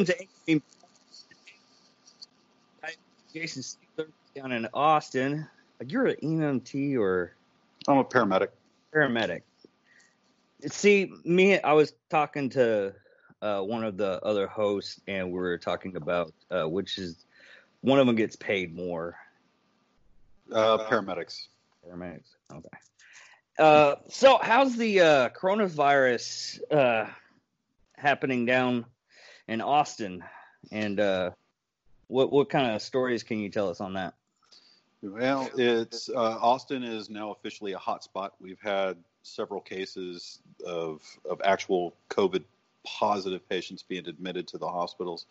welcome to Jason Steeler down in Austin. You're an EMT or I'm a paramedic. Paramedic. See, me, I was talking to uh, one of the other hosts, and we were talking about uh, which is one of them gets paid more. Uh, paramedics. Paramedics. Okay. Uh, so, how's the uh, coronavirus uh, happening down in Austin? And uh, what what kind of stories can you tell us on that? Well, it's uh, Austin is now officially a hotspot. We've had several cases of of actual COVID positive patients being admitted to the hospitals.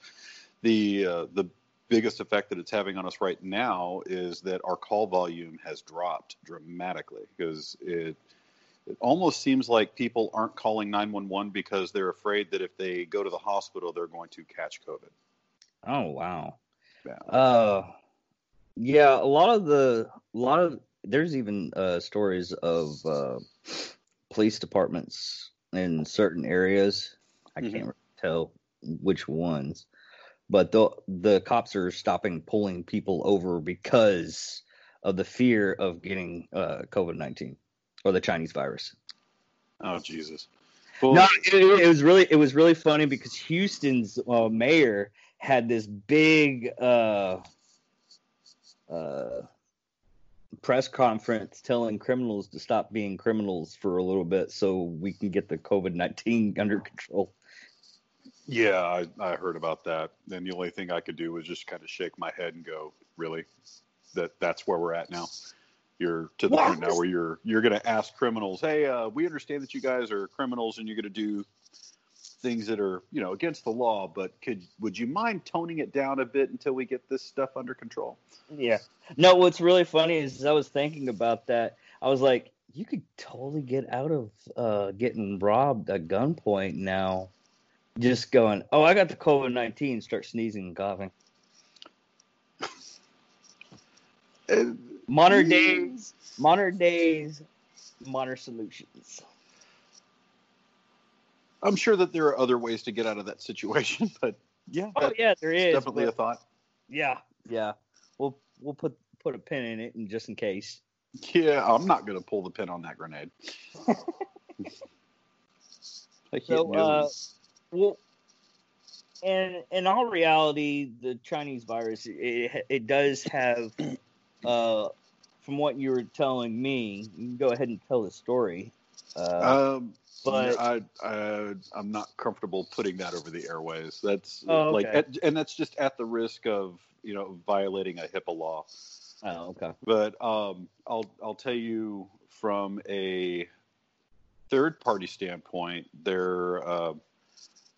The uh, the biggest effect that it's having on us right now is that our call volume has dropped dramatically because it it almost seems like people aren't calling 911 because they're afraid that if they go to the hospital they're going to catch COVID. Oh wow. Yeah. Uh yeah, a lot of the a lot of there's even uh, stories of uh, police departments in certain areas. I mm-hmm. can't tell which ones, but the the cops are stopping pulling people over because of the fear of getting uh, COVID nineteen or the Chinese virus. Oh Jesus! Well, no, it, it, was really it was really funny because Houston's uh, mayor had this big uh, uh, press conference telling criminals to stop being criminals for a little bit so we can get the COVID 19 under control. Yeah, I, I heard about that. And the only thing I could do was just kind of shake my head and go, really? That that's where we're at now. You're to the what? point now where you're you're going to ask criminals, hey, uh, we understand that you guys are criminals and you're going to do things that are you know against the law but could would you mind toning it down a bit until we get this stuff under control? Yeah. No what's really funny is i was thinking about that i was like you could totally get out of uh, getting robbed at gunpoint now. Just going oh i got the covid-19 start sneezing and coughing modern days modern days modern solutions I'm sure that there are other ways to get out of that situation, but yeah. Oh yeah, there is definitely a thought. Yeah, yeah. We'll we'll put put a pin in it, and just in case. Yeah, I'm not to pull the pin on that grenade. so, uh, well, and in all reality, the Chinese virus it, it does have, uh, from what you were telling me, you can go ahead and tell the story. Uh, um, but I, I I'm not comfortable putting that over the airways. That's oh, okay. like, and that's just at the risk of you know violating a HIPAA law. Oh, okay. But um, I'll I'll tell you from a third party standpoint, there uh,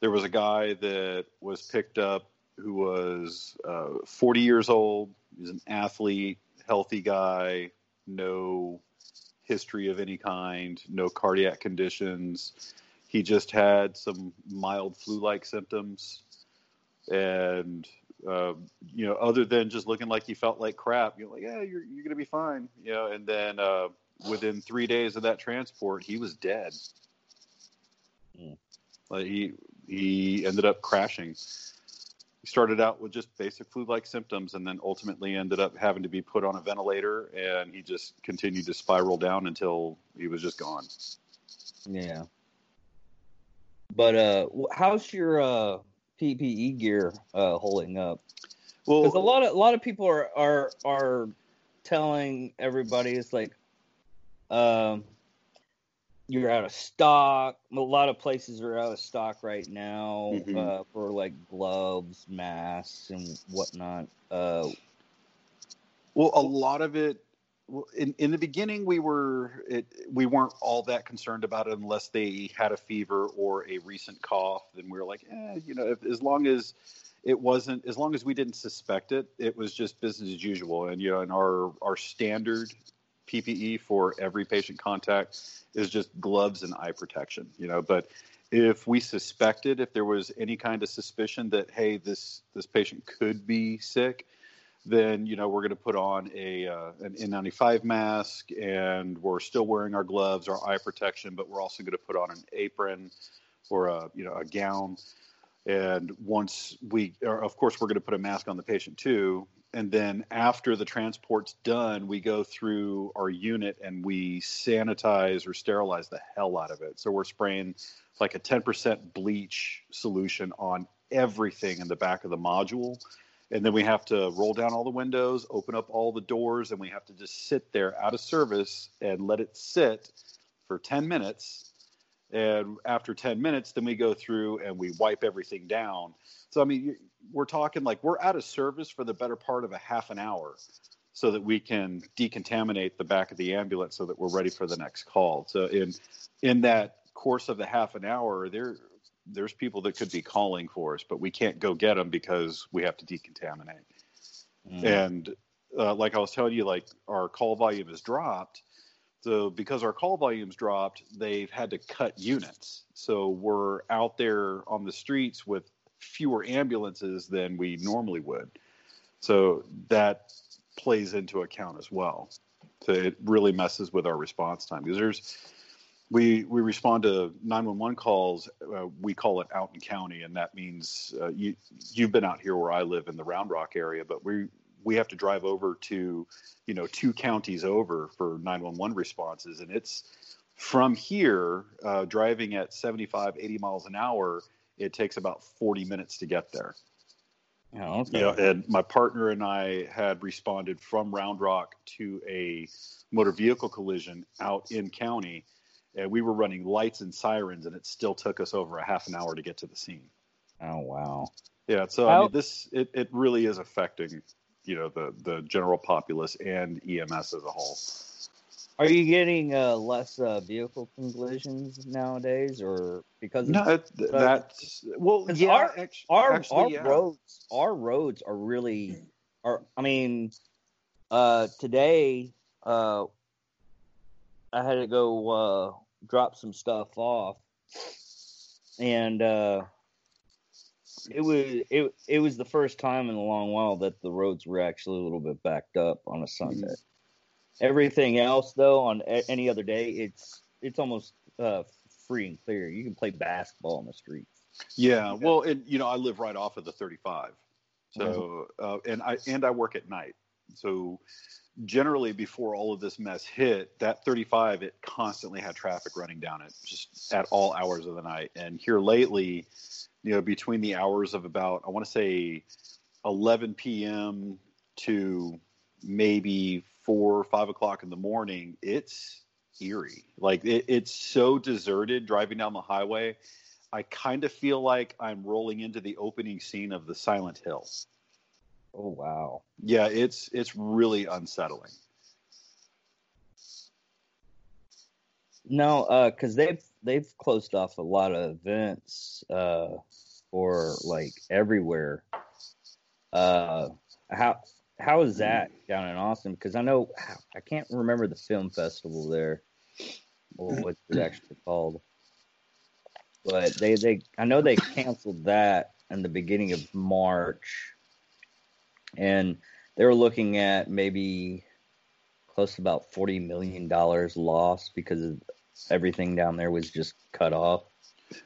there was a guy that was picked up who was uh, 40 years old. He's an athlete, healthy guy, no history of any kind, no cardiac conditions. He just had some mild flu-like symptoms, and uh, you know, other than just looking like he felt like crap, you're like, yeah, you're you're gonna be fine, you know. And then uh, within three days of that transport, he was dead. Mm. Like he he ended up crashing he started out with just basic flu-like symptoms and then ultimately ended up having to be put on a ventilator and he just continued to spiral down until he was just gone. Yeah. But uh how's your uh ppe gear uh holding up? Well because a lot of a lot of people are are are telling everybody it's like um you're out of stock. A lot of places are out of stock right now mm-hmm. uh, for like gloves, masks, and whatnot. Uh, well, a lot of it. In, in the beginning, we were it, we weren't all that concerned about it unless they had a fever or a recent cough. Then we were like, eh, you know, if, as long as it wasn't, as long as we didn't suspect it, it was just business as usual. And you know, and our our standard PPE for every patient contact is just gloves and eye protection, you know, but if we suspected if there was any kind of suspicion that hey this this patient could be sick then you know we're going to put on a uh, an N95 mask and we're still wearing our gloves our eye protection but we're also going to put on an apron or a you know a gown And once we, of course, we're going to put a mask on the patient too. And then after the transport's done, we go through our unit and we sanitize or sterilize the hell out of it. So we're spraying like a 10% bleach solution on everything in the back of the module. And then we have to roll down all the windows, open up all the doors, and we have to just sit there out of service and let it sit for 10 minutes and after 10 minutes then we go through and we wipe everything down. So i mean we're talking like we're out of service for the better part of a half an hour so that we can decontaminate the back of the ambulance so that we're ready for the next call. So in in that course of the half an hour there there's people that could be calling for us but we can't go get them because we have to decontaminate. Mm. and uh, like i was telling you like our call volume has dropped so because our call volumes dropped, they've had to cut units. So we're out there on the streets with fewer ambulances than we normally would. So that plays into account as well. So it really messes with our response time because there's we we respond to 911 calls. Uh, we call it out in county, and that means uh, you you've been out here where I live in the Round Rock area, but we we have to drive over to, you know, two counties over for 911 responses. And it's from here, uh, driving at 75, 80 miles an hour, it takes about 40 minutes to get there. Oh, okay. You know, and my partner and I had responded from Round Rock to a motor vehicle collision out in county, and we were running lights and sirens, and it still took us over a half an hour to get to the scene. Oh wow! Yeah, so I mean, this it, it really is affecting you know the the general populace and EMS as a whole. Are you getting uh, less uh, vehicle collisions nowadays, or because no, of, that's well, yeah, our actually, our, actually, our yeah. roads our roads are really are. I mean, uh, today uh, I had to go uh, drop some stuff off, and uh, it was it it was the first time in a long while that the roads were actually a little bit backed up on a Sunday. Everything else, though, on a, any other day, it's it's almost uh, free and clear. You can play basketball on the streets. Yeah, well, and you know, I live right off of the 35, so uh, and I and I work at night, so generally before all of this mess hit, that 35 it constantly had traffic running down it just at all hours of the night. And here lately, you know, between the hours of about, I want to say 11 p.m. to maybe four or five o'clock in the morning, it's eerie. Like it, it's so deserted driving down the highway. I kind of feel like I'm rolling into the opening scene of the Silent Hill. Oh wow. Yeah, it's it's really unsettling. No, uh, because they've closed off a lot of events uh, for like everywhere. Uh, how how is that down in Austin? Because I know I can't remember the film festival there, or what's it actually called. But they they I know they canceled that in the beginning of March, and they were looking at maybe close to about forty million dollars lost because of everything down there was just cut off.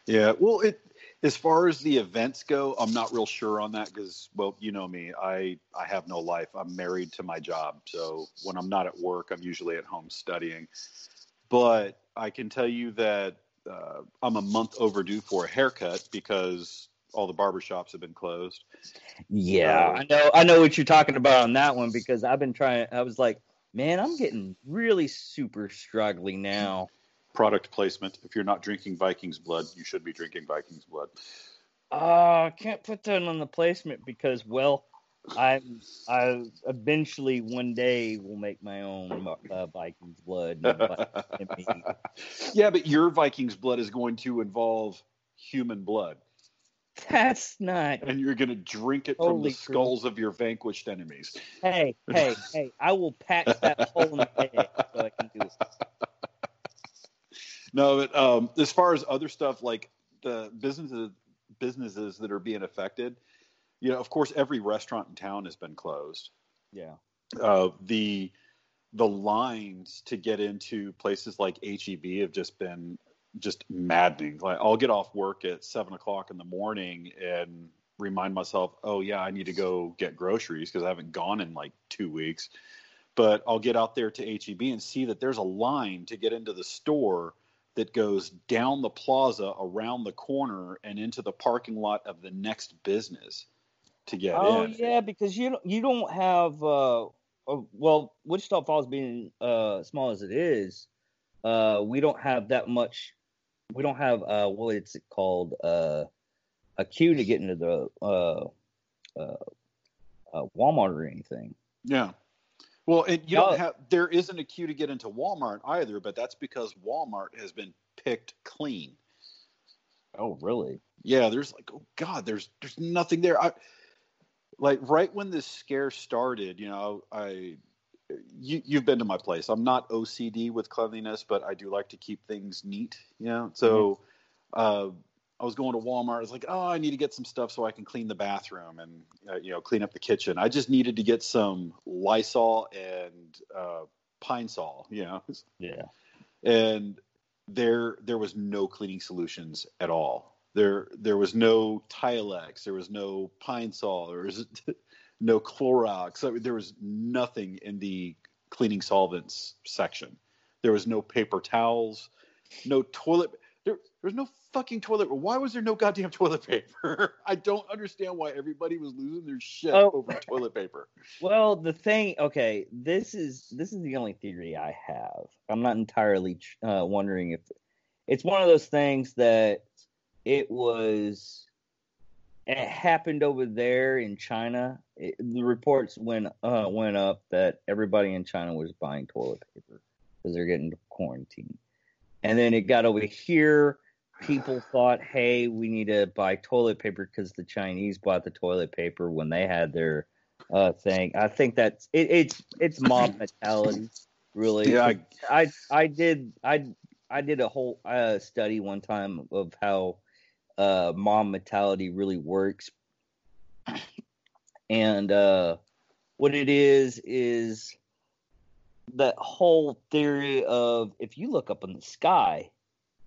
Yeah, well, it as far as the events go, I'm not real sure on that because, well, you know me, I I have no life. I'm married to my job, so when I'm not at work, I'm usually at home studying. But I can tell you that uh, I'm a month overdue for a haircut because all the barbershops have been closed. Yeah, uh, I know. I know what you're talking about on that one because I've been trying. I was like, man, I'm getting really super struggling now product placement. If you're not drinking Vikings blood, you should be drinking Vikings blood. Uh, I can't put that on the placement because, well, I'm I eventually one day will make my own uh, Vikings blood. yeah, but your Vikings blood is going to involve human blood. That's not. And you're going to drink it from the skulls of your vanquished enemies. Hey, hey, hey! I will patch that hole in the head so I can do it. No, but um, as far as other stuff like the businesses businesses that are being affected, you know, of course, every restaurant in town has been closed. Yeah. Uh, the the lines to get into places like HEB have just been just maddening. Like I'll get off work at seven o'clock in the morning and remind myself, oh yeah, I need to go get groceries because I haven't gone in like two weeks. But I'll get out there to HEB and see that there's a line to get into the store that goes down the plaza around the corner and into the parking lot of the next business to get oh, in. Oh yeah, because you you don't have uh, well Wichita Falls being uh, small as it is, uh, we don't have that much. We don't have uh, what it's called uh, a queue to get into the uh, uh, uh, Walmart or anything. Yeah. Well, and you don't have there isn't a queue to get into Walmart either, but that's because Walmart has been picked clean. Oh, really? Yeah, there's like oh god, there's there's nothing there. I like right when this scare started, you know, I you you've been to my place. I'm not OCD with cleanliness, but I do like to keep things neat, you know. So mm-hmm. uh I was going to Walmart. I was like, oh, I need to get some stuff so I can clean the bathroom and uh, you know clean up the kitchen. I just needed to get some Lysol and uh, Pine Sol, you know. Yeah. And there there was no cleaning solutions at all. There there was no Tilex. There was no Pine Sol. There was no Clorox. I mean, there was nothing in the cleaning solvents section. There was no paper towels, no toilet. There, there was no fucking toilet. Why was there no goddamn toilet paper? I don't understand why everybody was losing their shit oh. over toilet paper. Well, the thing, okay, this is this is the only theory I have. I'm not entirely uh, wondering if it's one of those things that it was it happened over there in China. It, the reports went uh, went up that everybody in China was buying toilet paper because they're getting quarantined, and then it got over here people thought, hey, we need to buy toilet paper because the Chinese bought the toilet paper when they had their uh, thing. I think that's it, it's it's mob mentality, really. Yeah, I, I I did I I did a whole uh, study one time of how uh, mob mentality really works, and uh, what it is is that whole theory of if you look up in the sky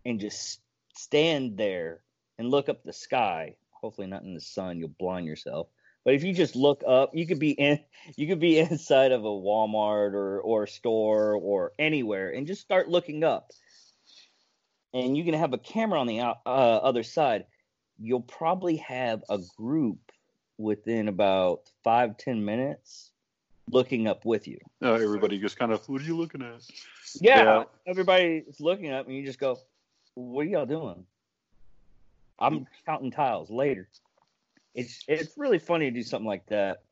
and just stand there and look up the sky. Hopefully not in the sun, you'll blind yourself. But if you just look up, you could be in you could be inside of a Walmart or or a store or anywhere and just start looking up. And you can have a camera on the uh, other side. You'll probably have a group within about five ten minutes looking up with you. Uh, everybody just kind of, what are you looking at? Yeah, yeah. everybody is looking up, and you just go, what are y'all doing? I'm mm. counting tiles later. It's it's really funny to do something like that.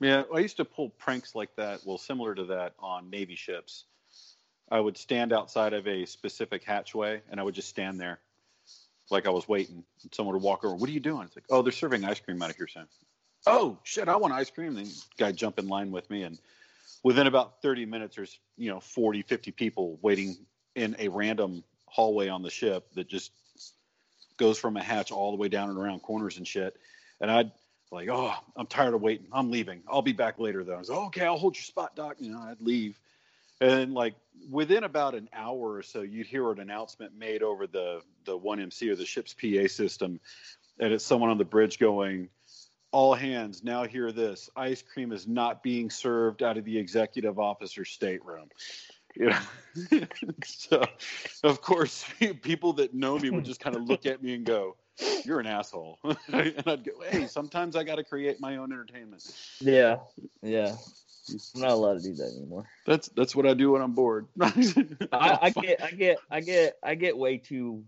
Yeah, I used to pull pranks like that, well, similar to that on Navy ships. I would stand outside of a specific hatchway and I would just stand there like I was waiting. Someone would walk over, What are you doing? It's like, Oh, they're serving ice cream out of here soon. Oh, shit, I want ice cream. Then the guy jump in line with me. And within about 30 minutes, there's, you know, 40, 50 people waiting in a random hallway on the ship that just goes from a hatch all the way down and around corners and shit. And I'd like, oh, I'm tired of waiting. I'm leaving. I'll be back later though. I was like, okay, I'll hold your spot, doc. You know, I'd leave. And like within about an hour or so, you'd hear an announcement made over the the one MC or the ship's PA system, and it's someone on the bridge going, "All hands, now hear this: ice cream is not being served out of the executive officer's stateroom." You know, so of course, people that know me would just kind of look at me and go, "You're an asshole," and I'd go, "Hey, sometimes I got to create my own entertainment." Yeah, yeah. I'm not allowed to do that anymore. That's that's what I do when I'm bored. I, I get I get I get I get way too.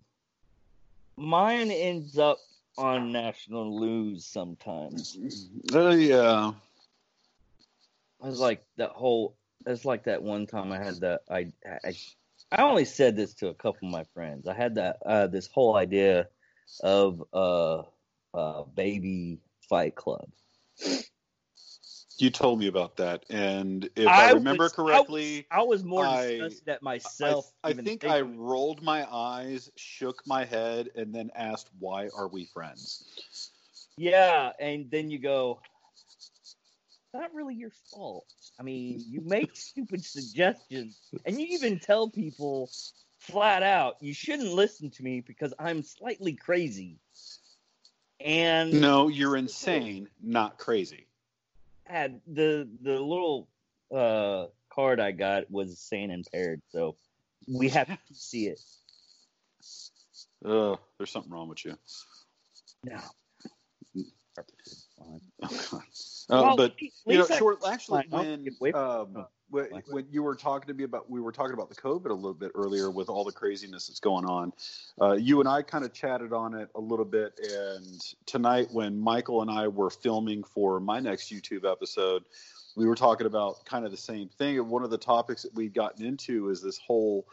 Mine ends up on national news sometimes. Uh, yeah. I was like that whole it's like that one time I had that I I I only said this to a couple of my friends. I had that uh, this whole idea of uh, uh baby fight club. You told me about that, and if I, I remember was, correctly, I was, I was more disgusted at myself. I, I think I rolled my eyes, shook my head, and then asked, "Why are we friends?" Yeah, and then you go, "Not really your fault." I mean, you make stupid suggestions, and you even tell people flat out, you shouldn't listen to me because I'm slightly crazy. And no, you're insane, not crazy. Had the the little uh, card I got was saying impaired, so we have to see it. Uh, there's something wrong with you. No. Oh, uh, well, but you know, short. Actually, when um, when, when you were talking to me about, we were talking about the COVID a little bit earlier with all the craziness that's going on. Uh, you and I kind of chatted on it a little bit, and tonight when Michael and I were filming for my next YouTube episode, we were talking about kind of the same thing. And one of the topics that we'd gotten into is this whole,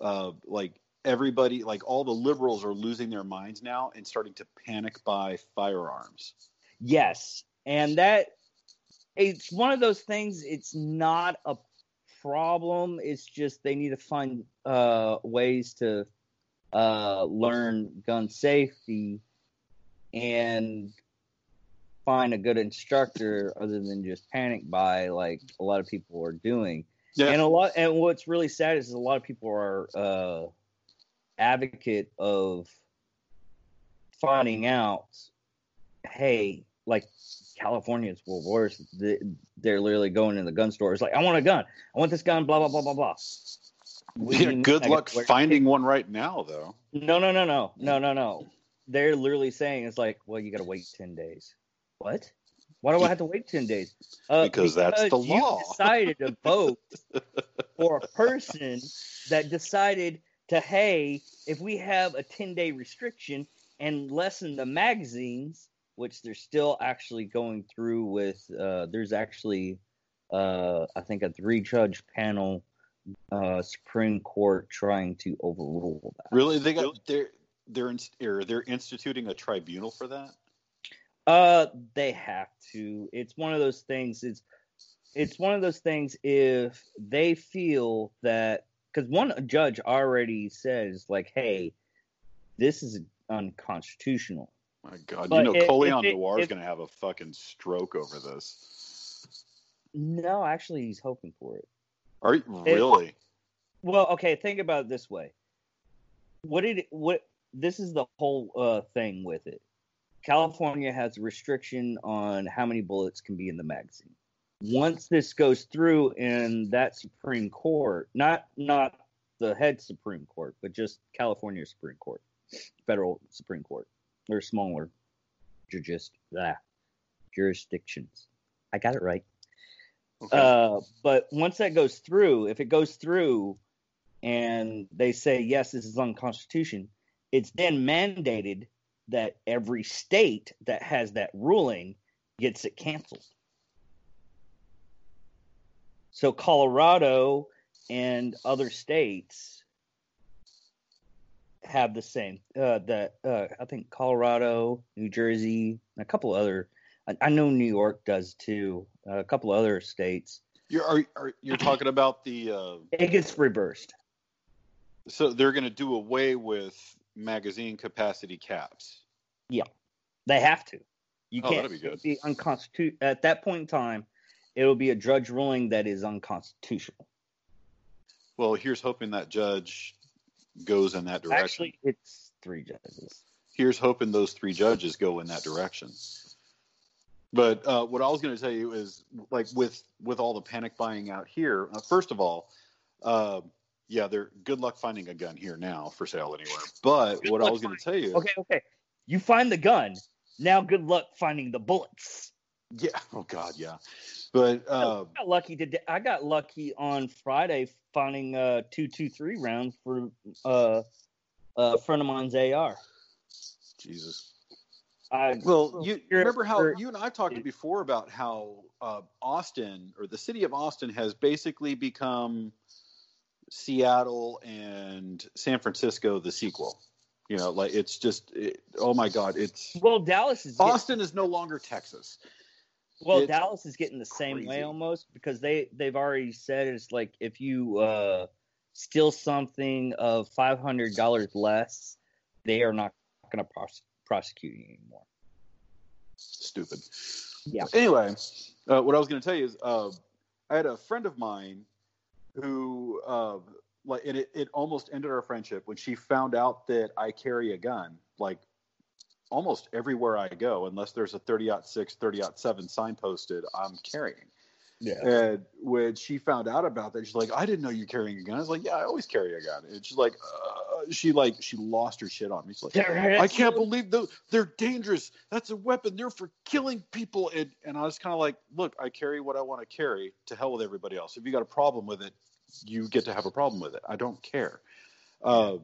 uh, like everybody, like all the liberals are losing their minds now and starting to panic buy firearms. Yes, and that it's one of those things. It's not a problem. It's just they need to find uh, ways to uh, learn gun safety and find a good instructor other than just panic buy like a lot of people are doing. Yeah. And a lot and what's really sad is a lot of people are uh, advocate of finding out hey like Californians were worse. They're literally going in the gun stores like, I want a gun. I want this gun. Blah blah blah blah blah. Yeah, good luck finding one right now, though. No, no, no, no, no, no, no. They're literally saying it's like, well, you got to wait ten days. What? Why do I have to wait ten days? Uh, because, because, that's the law. decided to vote for a person that decided to, hey, if we have a ten day restriction and lessen the magazines, which they're still actually going through with. Uh, there's actually, uh, I think, a three judge panel uh, Supreme Court trying to overrule that. Really, they got they're they're in, they're instituting a tribunal for that. Uh, they have to. It's one of those things. It's it's one of those things. If they feel that, because one judge already says like, "Hey, this is unconstitutional." My God, but you know, if, Colion Noir is going to have a fucking stroke over this. No, actually, he's hoping for it. Are you really? It, well, okay. Think about it this way. What did it, what? This is the whole uh, thing with it. California has a restriction on how many bullets can be in the magazine. Once this goes through in that Supreme Court, not not the head Supreme Court, but just California Supreme Court, federal Supreme Court or smaller just that jurisdictions. I got it right. Okay. Uh, but once that goes through, if it goes through and they say yes, this is unconstitutional, it's then mandated that every state that has that ruling gets it canceled. So Colorado and other states have the same. Uh, that uh, I think Colorado, New Jersey, a couple other. I, I know New York does too. Uh, a couple other states. You're are, are you're talking about the? Uh, it gets reversed. So they're going to do away with magazine capacity caps. Yeah, they have to. You oh, can't be, good. be unconstitutional at that point in time. It will be a judge ruling that is unconstitutional. Well, here's hoping that judge goes in that direction. Actually, it's three judges. Here's hoping those three judges go in that direction. But uh, what I was going to tell you is, like with with all the panic buying out here, uh, first of all, uh, yeah, they're good luck finding a gun here now for sale anywhere. But good what I was going to tell you, okay, okay, you find the gun. Now, good luck finding the bullets. Yeah. Oh God. Yeah. But uh, I got lucky today. I got lucky on Friday finding uh two two three rounds for uh a friend of mine's AR. Jesus. I, well, you remember how you and I talked before about how uh, Austin or the city of Austin has basically become Seattle and San Francisco the sequel. You know, like it's just, it, oh my God, it's well, Dallas is Austin getting, is no longer Texas. Well, it's Dallas is getting the same crazy. way almost because they they've already said it's like if you uh, steal something of five hundred dollars less, they are not going to pros- prosecute you anymore. Stupid. Yeah. Anyway, uh, what I was going to tell you is uh, I had a friend of mine who uh, like it, it almost ended our friendship when she found out that I carry a gun. Like almost everywhere I go, unless there's a 30 6, 30 7 sign posted, I'm carrying. Yeah. And when she found out about that, she's like, I didn't know you're carrying a gun. I was like, Yeah, I always carry a gun. And she's like, uh, she like she lost her shit on me. She's like, I can't believe those they're dangerous. That's a weapon. They're for killing people. And and I was kind of like, look, I carry what I want to carry. To hell with everybody else. If you got a problem with it, you get to have a problem with it. I don't care. Uh,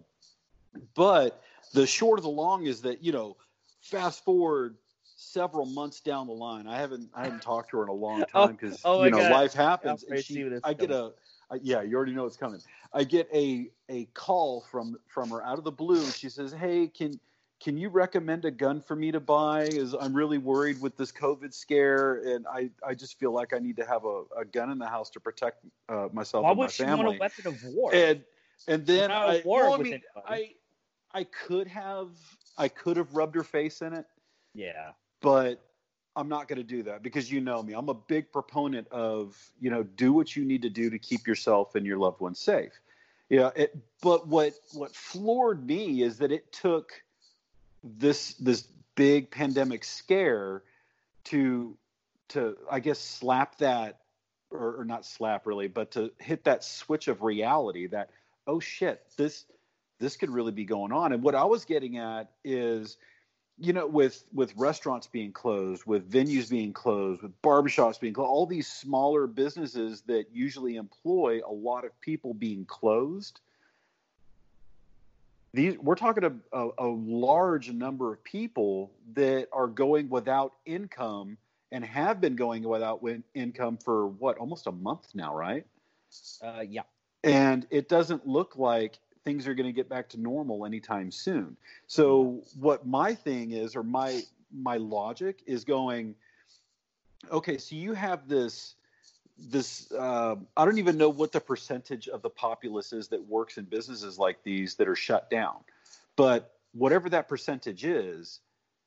but the short of the long is that you know, fast forward several months down the line. I haven't I haven't talked to her in a long time because oh, oh you know God. life happens. And she, I get a I, yeah, you already know it's coming. I get a a call from from her out of the blue. She says, "Hey, can can you recommend a gun for me to buy? Is I'm really worried with this COVID scare, and I, I just feel like I need to have a, a gun in the house to protect uh, myself Why and my family. Why would want a weapon of war? And and then I, well, I mean, I I could have I could have rubbed her face in it. Yeah, but I'm not going to do that because you know me. I'm a big proponent of you know do what you need to do to keep yourself and your loved ones safe. Yeah, it, but what what floored me is that it took this this big pandemic scare to to I guess slap that or, or not slap really, but to hit that switch of reality that oh shit this this could really be going on. And what I was getting at is you know with with restaurants being closed with venues being closed with barbershops being closed all these smaller businesses that usually employ a lot of people being closed these we're talking a, a, a, large number of people that are going without income and have been going without income for what almost a month now right uh, yeah and it doesn't look like things are going to get back to normal anytime soon. So what my thing is or my my logic is going okay so you have this this uh, I don't even know what the percentage of the populace is that works in businesses like these that are shut down, but whatever that percentage is,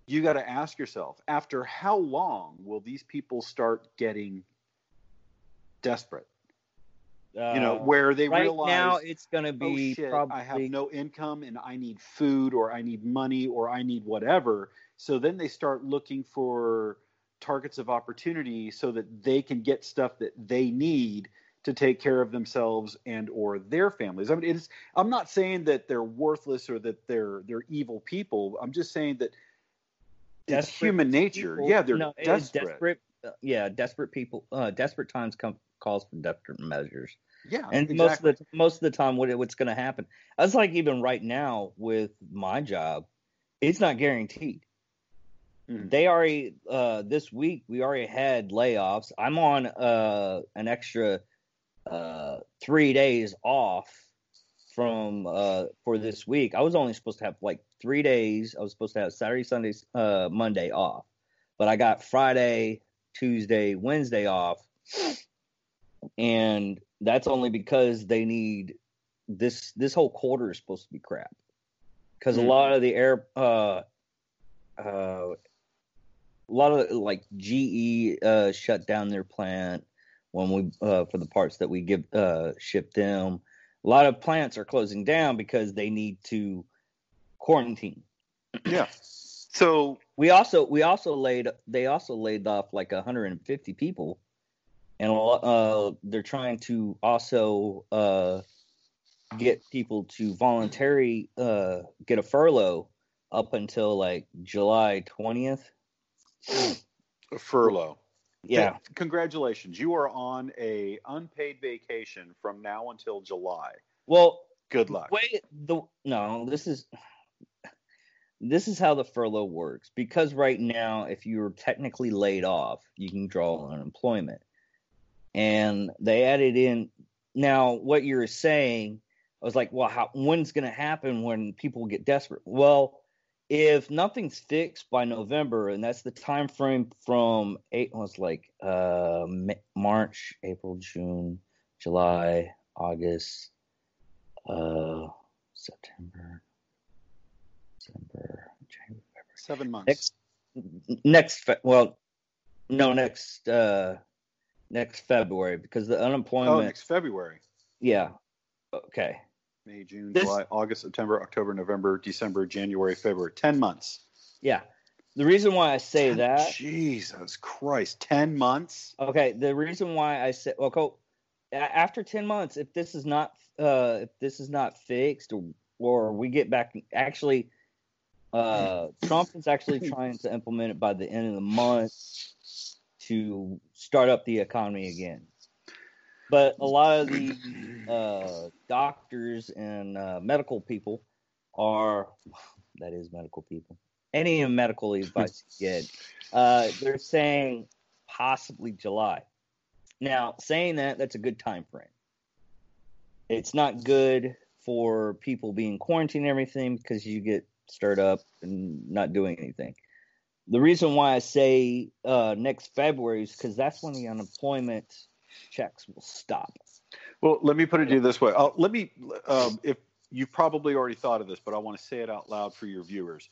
you got to ask yourself after how long will these people start getting desperate? Uh, you know, uh, where they right realize now it's going to oh, be oh shit, probably... I have no income and I need food or I need money or I need whatever. So then they start looking for targets of opportunity so that they can get stuff that they need to take care of themselves and or their families. I mean, it's I'm not saying that they're worthless or that they're they're evil people. I'm just saying that it's human nature. People, yeah, they're no, desperate. desperate. Uh, yeah, desperate people. Uh, desperate times come calls for desperate measures. Yeah, and exactly. most of the most of the time, what what's going to happen? That's like even right now with my job, it's not guaranteed. Mm-hmm. They already uh, this week we already had layoffs. I'm on uh, an extra uh, three days off from uh, for this week. I was only supposed to have like three days. I was supposed to have Saturday, Sunday, uh, Monday off, but I got Friday, Tuesday, Wednesday off, and that's only because they need this. This whole quarter is supposed to be crap because mm-hmm. a lot of the air uh, uh, a lot of like GE uh, shut down their plant when we uh, for the parts that we give uh, ship them. A lot of plants are closing down because they need to quarantine. Yeah. So we also we also laid they also laid off like 150 people, and uh, they're trying to also uh, get people to voluntary uh, get a furlough up until like July 20th a furlough. Yeah. Congratulations. You are on a unpaid vacation from now until July. Well, good luck. Wait, the no, this is this is how the furlough works. Because right now, if you're technically laid off, you can draw unemployment. And they added in now what you're saying. I was like, well, how, when's going to happen when people get desperate? Well, if nothing's fixed by November, and that's the time frame from eight was like uh, March, April, June, July, August, uh, September, December, January. Seven months. Next, next, well, no, next, uh, next February because the unemployment. Oh, next February. Yeah, Okay. May, June, this, July, August, September, October, November, December, January, February. 10 months. Yeah. The reason why I say that. Jesus Christ. 10 months? Okay. The reason why I say, well, Cole, after 10 months, if this is not, uh, if this is not fixed or, or we get back, actually, uh, Trump is actually trying to implement it by the end of the month to start up the economy again. But a lot of the uh, doctors and uh, medical people are, that is medical people, any medical advice you get, uh, they're saying possibly July. Now, saying that, that's a good time frame. It's not good for people being quarantined and everything because you get stirred up and not doing anything. The reason why I say uh, next February is because that's when the unemployment checks will stop. Well, let me put it to you this way. Uh, let me, um, if you've probably already thought of this, but I want to say it out loud for your viewers.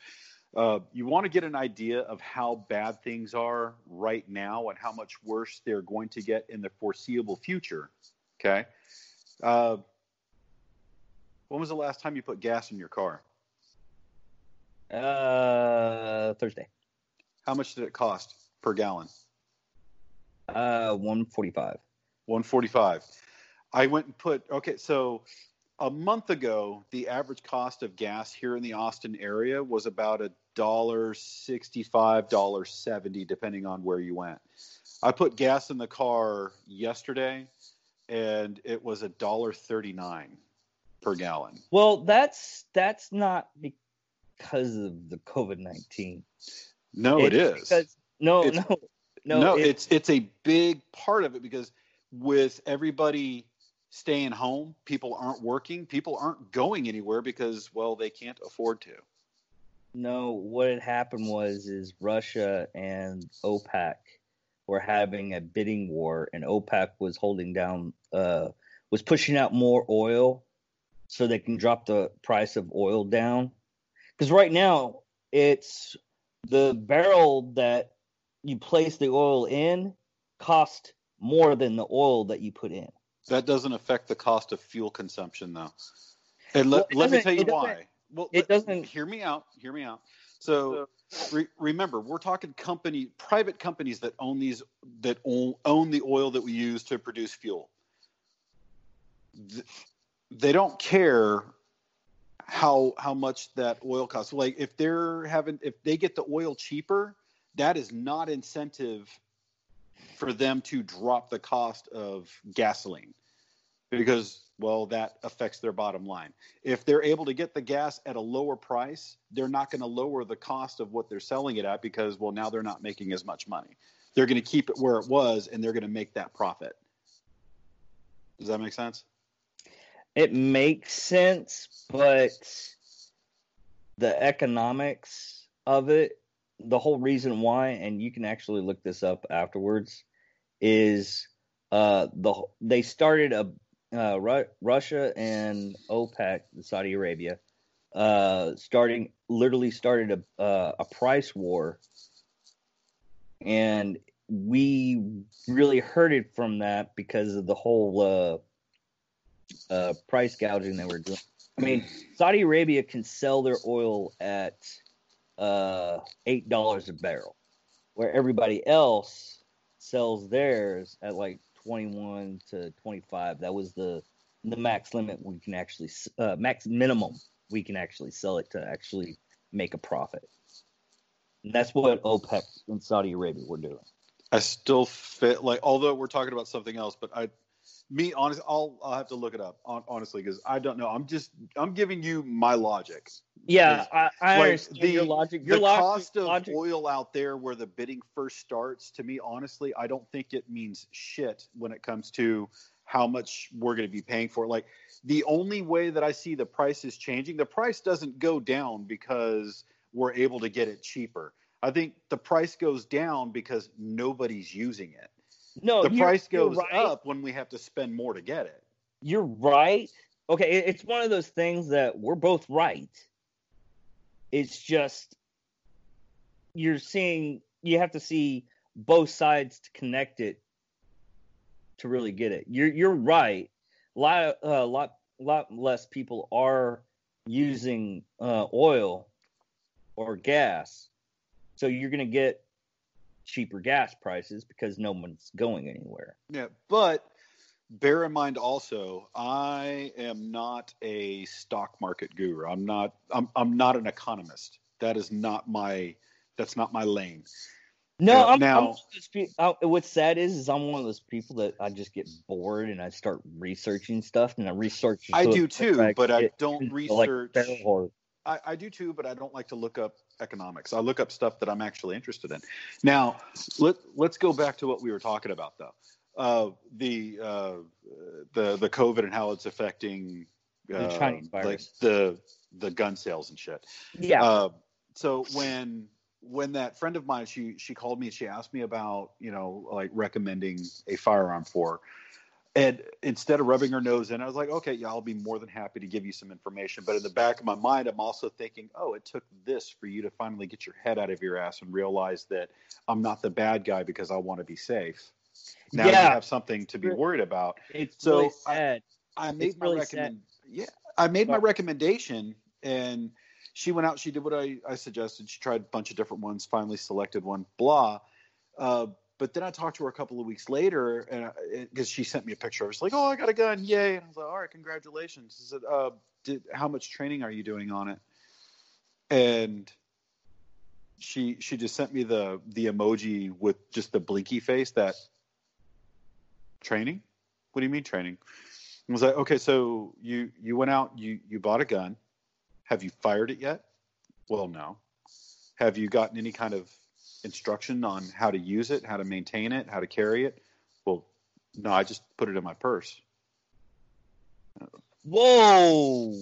Uh, you want to get an idea of how bad things are right now and how much worse they're going to get in the foreseeable future. Okay. Uh, when was the last time you put gas in your car? Uh, Thursday. How much did it cost per gallon? Uh, one forty-five. One forty-five. I went and put okay. So a month ago, the average cost of gas here in the Austin area was about a dollar sixty-five, dollar seventy, depending on where you went. I put gas in the car yesterday, and it was a dollar thirty-nine per gallon. Well, that's that's not because of the COVID nineteen. No, it's it is. Because, no, it's, no, no. No, it's it's a big part of it because with everybody staying home, people aren't working, people aren't going anywhere because well, they can't afford to. No, what had happened was is Russia and OPEC were having a bidding war, and OPEC was holding down, uh, was pushing out more oil so they can drop the price of oil down. Because right now it's the barrel that you place the oil in cost more than the oil that you put in. That doesn't affect the cost of fuel consumption, though. And well, let me tell you why. Well, it doesn't. Hear me out. Hear me out. So, re- remember, we're talking company, private companies that own these, that own, own the oil that we use to produce fuel. They don't care how how much that oil costs. Like if they're having if they get the oil cheaper, that is not incentive for them to drop the cost of gasoline because well that affects their bottom line. If they're able to get the gas at a lower price, they're not going to lower the cost of what they're selling it at because well now they're not making as much money. They're going to keep it where it was and they're going to make that profit. Does that make sense? It makes sense, but the economics of it, the whole reason why, and you can actually look this up afterwards, is uh, the they started a uh, Ru- Russia and OPEC, Saudi Arabia, uh, starting literally started a uh, a price war, and we really heard it from that because of the whole uh, price gouging that we're doing. I mean, Saudi Arabia can sell their oil at uh, eight dollars a barrel, where everybody else sells theirs at like twenty-one to twenty-five. That was the the max limit we can actually uh, max minimum we can actually sell it to actually make a profit. And that's what OPEC and Saudi Arabia were doing. I still fit like although we're talking about something else, but I me honest i'll i'll have to look it up honestly because i don't know. I'm just i'm giving you my logic. Yeah i, I like understand the, your logic your the logic, cost of logic. oil out there where the bidding first starts to me honestly i don't think it means shit when it comes to how much we're going to be paying for it. Like the only way that i see the price is changing the price doesn't go down because we're able to get it cheaper. I think the price goes down because nobody's using it no, the price goes right. up when we have to spend more to get it. You're right. Okay, it's one of those things that we're both right. It's just you're seeing you have to see both sides to connect it to really get it. You're you're right. A lot uh, a lot lot less people are using uh, oil or gas, so you're going to get cheaper gas prices because no one's going anywhere. Yeah, but bear in mind also, I am not a stock market guru. I'm not. I'm. I'm not an economist. That is not my. That's not my lane. No, I'm, now. I'm I, what's sad is, is I'm one of those people that I just get bored and I start researching stuff and I research. I do too, but I don't research. Like I, I do too, but I don't like to look up economics. I look up stuff that I'm actually interested in. Now, let let's go back to what we were talking about though. Uh, the uh, the the COVID and how it's affecting uh, the Chinese virus, like the the gun sales and shit. Yeah. Uh, so when when that friend of mine she she called me she asked me about you know like recommending a firearm for and instead of rubbing her nose in i was like okay yeah i'll be more than happy to give you some information but in the back of my mind i'm also thinking oh it took this for you to finally get your head out of your ass and realize that i'm not the bad guy because i want to be safe now yeah. you have something to be worried about it's so really sad. I, I made it's my really recommend yeah i made my recommendation and she went out, she did what I, I suggested. She tried a bunch of different ones, finally selected one, blah. Uh, but then I talked to her a couple of weeks later, and because she sent me a picture, I was like, "Oh, I got a gun, yay!" And I was like, "All right, congratulations." She said, uh, did, "How much training are you doing on it?" And she she just sent me the the emoji with just the blinky face. That training? What do you mean training? I was like, "Okay, so you you went out, you you bought a gun, have you fired it yet? Well, no. Have you gotten any kind of instruction on how to use it, how to maintain it, how to carry it? Well, no, I just put it in my purse. Whoa.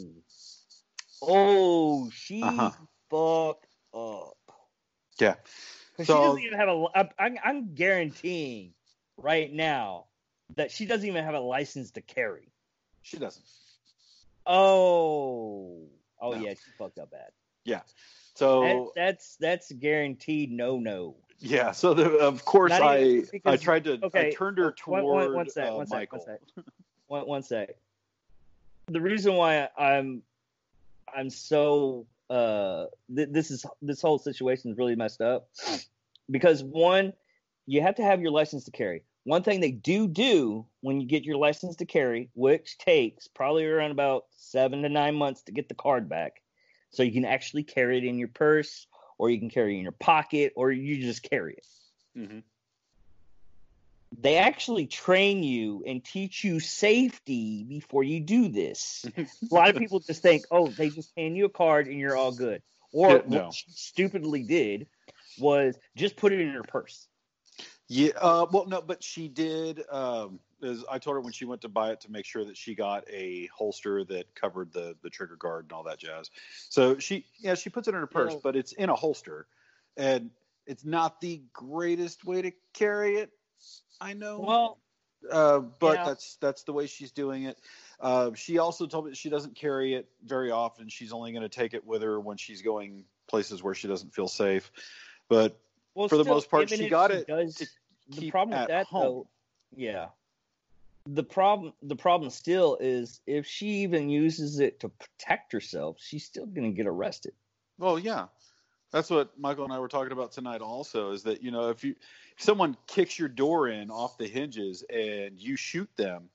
Oh, she uh-huh. fucked up. Yeah. So, she doesn't even have a. I'm, I'm guaranteeing right now that she doesn't even have a license to carry. She doesn't. Oh. Oh no. yeah, she fucked up bad. Yeah. So that, that's that's guaranteed no no. Yeah. So the, of course I because, I tried to okay, I turned her toward one, one, one sec, uh, one sec, Michael. One sec, one, one sec. The reason why I'm I'm so uh th- this is this whole situation is really messed up because one you have to have your license to carry. One thing they do do when you get your license to carry, which takes probably around about seven to nine months to get the card back, so you can actually carry it in your purse, or you can carry it in your pocket, or you just carry it. Mm-hmm. They actually train you and teach you safety before you do this. a lot of people just think, oh, they just hand you a card and you're all good. Or no. what she stupidly did was just put it in her purse. Yeah, uh, well, no, but she did. Um, as I told her when she went to buy it to make sure that she got a holster that covered the the trigger guard and all that jazz. So she, yeah, she puts it in her purse, but it's in a holster, and it's not the greatest way to carry it. I know. Well, uh, but yeah. that's that's the way she's doing it. Uh, she also told me she doesn't carry it very often. She's only going to take it with her when she's going places where she doesn't feel safe. But well, for the most part, she got she it. Does, the problem with that home. though, yeah. The problem the problem still is if she even uses it to protect herself, she's still going to get arrested. Well, yeah. That's what Michael and I were talking about tonight also is that you know if you if someone kicks your door in off the hinges and you shoot them,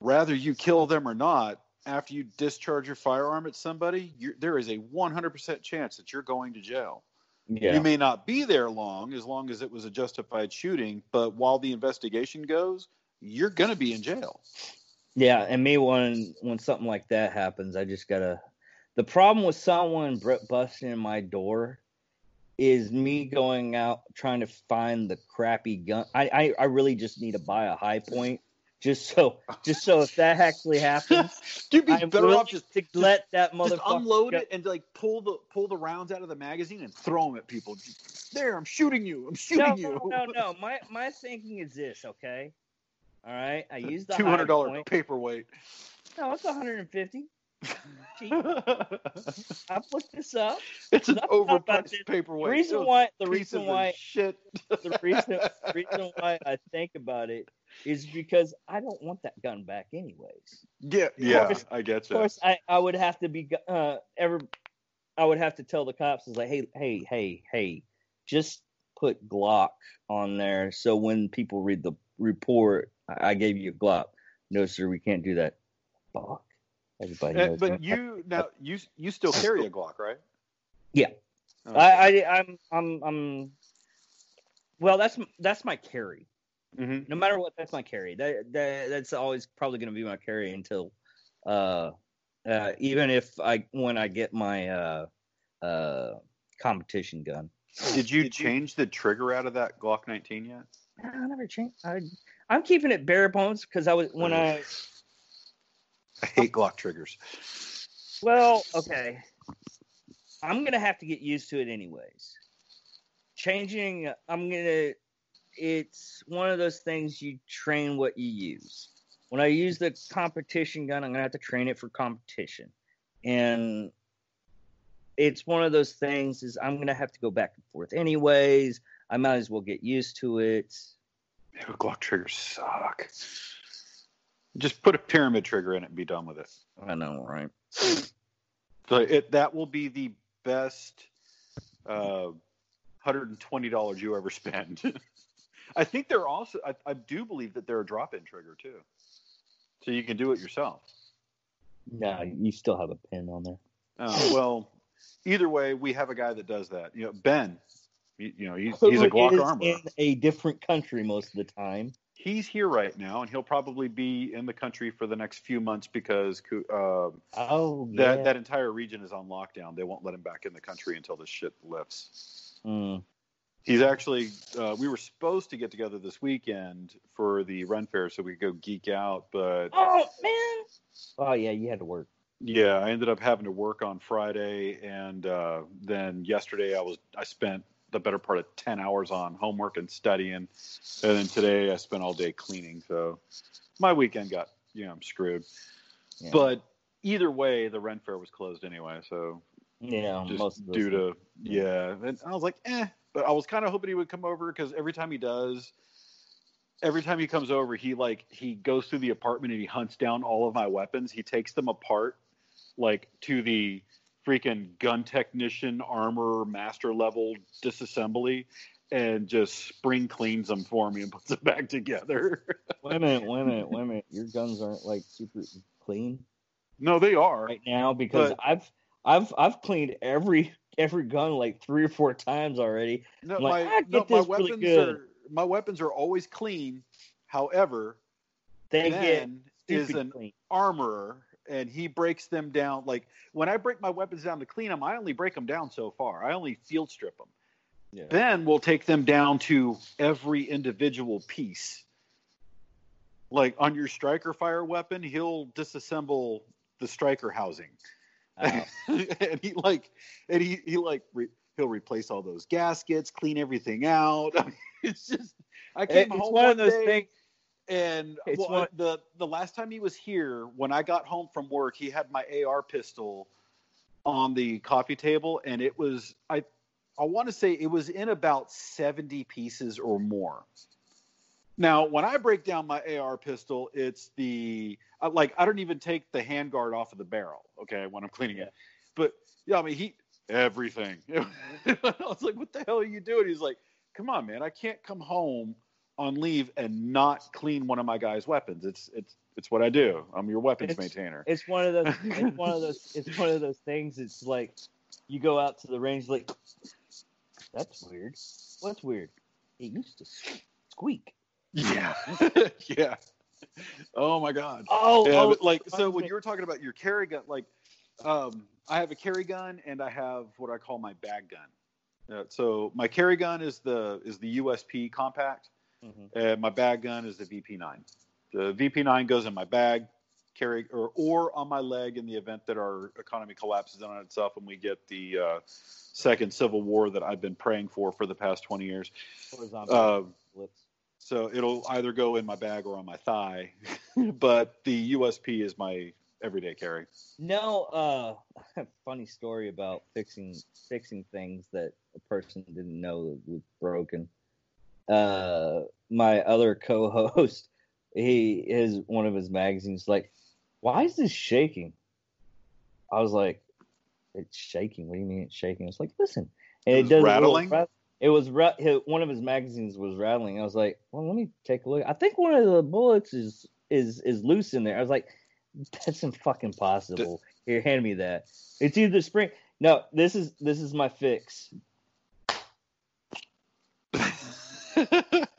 rather you kill them or not, after you discharge your firearm at somebody, there is a 100% chance that you're going to jail. Yeah. You may not be there long as long as it was a justified shooting, but while the investigation goes, you're going to be in jail. Yeah, and me when when something like that happens, I just gotta. The problem with someone busting in my door is me going out trying to find the crappy gun. I I, I really just need to buy a high point just so just so if that actually happens, you'd be I'm better off just to let that motherfucker unload go. it and like pull the pull the rounds out of the magazine and throw them at people. There, I'm shooting you. I'm shooting no, you. No, no, no. My my thinking is this. Okay, all right. I used the two hundred dollar paperweight. No, it's 150. I looked this up. It's an overpriced paperweight. The reason why the reason why shit. the reason the reason why I think about it is because I don't want that gun back anyways. Yeah, yeah, course, I get you. Of course, I, I would have to be uh ever, I would have to tell the cops is like, hey, hey, hey, hey, just put Glock on there so when people read the report, I, I gave you a Glock. No, sir, we can't do that. Fuck. Everybody uh, knows. but you now you you still carry a Glock, right? Yeah. Okay. I, I I'm I'm I'm well, that's that's my carry. Mm-hmm. No matter what, that's my carry. That, that that's always probably going to be my carry until, uh, uh, even if I when I get my uh, uh, competition gun. Did you Did change you... the trigger out of that Glock 19 yet? I never changed. I I'm keeping it bare bones because I was when I. I hate Glock triggers. Well, okay. I'm gonna have to get used to it anyways changing i'm gonna it's one of those things you train what you use when i use the competition gun i'm gonna have to train it for competition and it's one of those things is i'm gonna have to go back and forth anyways i might as well get used to it yeah, glock triggers suck just put a pyramid trigger in it and be done with it i know right so it that will be the best uh, $120 you ever spend. I think they're also, I, I, do believe that they're a drop in trigger too. So you can do it yourself. No, you still have a pin on there. Oh, well, either way, we have a guy that does that. You know, Ben, you, you know, he's, he's a Glock armor. in a different country most of the time. He's here right now, and he'll probably be in the country for the next few months because uh, oh, yeah. that that entire region is on lockdown. They won't let him back in the country until this shit lifts. Mm. He's actually. Uh, we were supposed to get together this weekend for the Ren Fair so we could go geek out, but oh man, oh yeah, you had to work. Yeah, I ended up having to work on Friday, and uh, then yesterday I was I spent the better part of ten hours on homework and studying, and then today I spent all day cleaning. So my weekend got you know I'm screwed. Yeah. But either way, the Ren Fair was closed anyway, so yeah, just due to yeah. And I was like, eh. But I was kind of hoping he would come over because every time he does, every time he comes over, he like he goes through the apartment and he hunts down all of my weapons. He takes them apart, like to the freaking gun technician armor master level disassembly and just spring cleans them for me and puts them back together. wait a minute, wait a minute, wait a minute. Your guns aren't like super clean. No, they are right now because but, I've I've I've cleaned every every gun like three or four times already. No, like, my, ah, no, my weapons really are my weapons are always clean. However, they get is an clean. armorer and he breaks them down. Like when I break my weapons down to clean them, I only break them down so far. I only field strip them. Yeah. Then we'll take them down to every individual piece. Like on your striker fire weapon, he'll disassemble the striker housing. Oh. and he like, and he he like re, he'll replace all those gaskets, clean everything out. I mean, it's just I came it's home one, one of those day, things. And well, one, the the last time he was here, when I got home from work, he had my AR pistol on the coffee table, and it was I I want to say it was in about seventy pieces or more. Now, when I break down my AR pistol, it's the like I don't even take the handguard off of the barrel. Okay, when I'm cleaning it, but yeah, I mean he everything. I was like, "What the hell are you doing?" He's like, "Come on, man, I can't come home on leave and not clean one of my guys' weapons. It's it's it's what I do. I'm your weapons it's, maintainer." It's one of those. It's one of those. It's one of those things. It's like you go out to the range, like that's weird. What's weird? It used to squeak. Yeah. yeah. Oh my god. Oh, yeah, oh like so when you were talking about your carry gun, like um, I have a carry gun and I have what I call my bag gun. Uh, so my carry gun is the is the USP compact, mm-hmm. and my bag gun is the VP9. The VP9 goes in my bag, carry or or on my leg in the event that our economy collapses on itself and we get the uh, second civil war that I've been praying for for the past 20 years. Uh, so it'll either go in my bag or on my thigh. but the USP is my everyday carry. No, uh, funny story about fixing fixing things that a person didn't know was broken. Uh, my other co-host he his one of his magazines like, why is this shaking? I was like, it's shaking. What do you mean it's shaking? It's like, listen, and it, it does rattling. It was one of his magazines was rattling. I was like, well, let me take a look. I think one of the bullets is is is loose in there. I was like, that's fucking possible. Here, hand me that. It's either spring. No, this is this is my fix.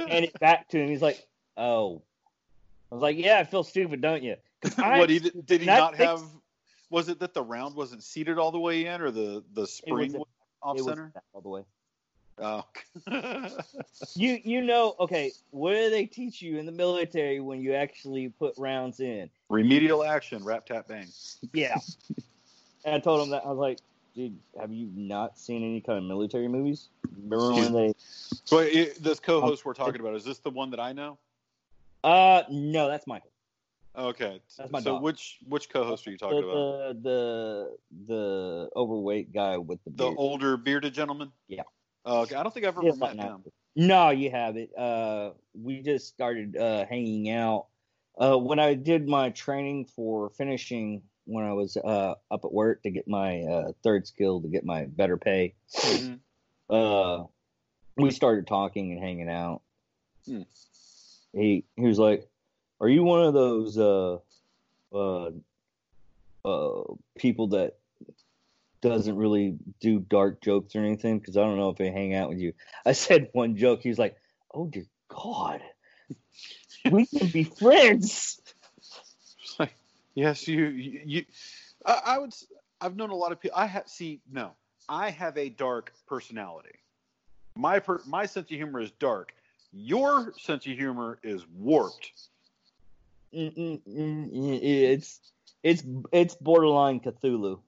Hand it back to him. He's like, oh. I was like, yeah, I feel stupid, don't you? what he did, did he not fix, have? Was it that the round wasn't seated all the way in, or the the spring was, off center all the way? Oh. you you know okay what do they teach you in the military when you actually put rounds in remedial action rap tap bang yeah and I told him that I was like dude have you not seen any kind of military movies remember when they so this co-host we're talking about is this the one that I know uh no that's Michael Okay. That's my so dog. which which co-host are you talking the, about? The the the overweight guy with the beard. the older bearded gentleman. Yeah. Uh, okay. I don't think I've ever met him. No, you haven't. Uh, we just started uh, hanging out. Uh, when I did my training for finishing, when I was uh, up at work to get my uh, third skill to get my better pay, mm-hmm. uh, we started talking and hanging out. Hmm. He he was like, "Are you one of those uh, uh, uh, people that doesn't really do dark jokes or anything because I don't know if they hang out with you. I said one joke. He was like, "Oh dear God, we can be friends." Yes, you, you, you I, I, would. I've known a lot of people. I have see no. I have a dark personality. My per, my sense of humor is dark. Your sense of humor is warped. Mm-mm-mm, it's it's it's borderline Cthulhu.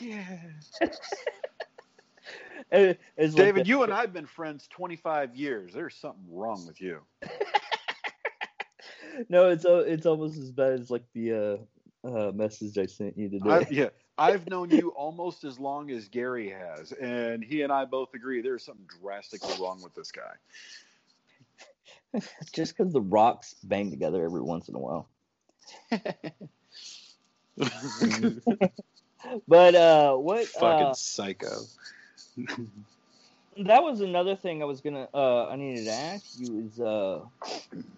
Yeah. David, like you and I've been friends 25 years. There's something wrong with you. no, it's it's almost as bad as like the uh, uh, message I sent you today. I, yeah, I've known you almost as long as Gary has, and he and I both agree there's something drastically wrong with this guy. Just because the rocks bang together every once in a while but uh, what? Fucking uh, psycho. That was another thing I was gonna. Uh, I needed to ask you is, uh,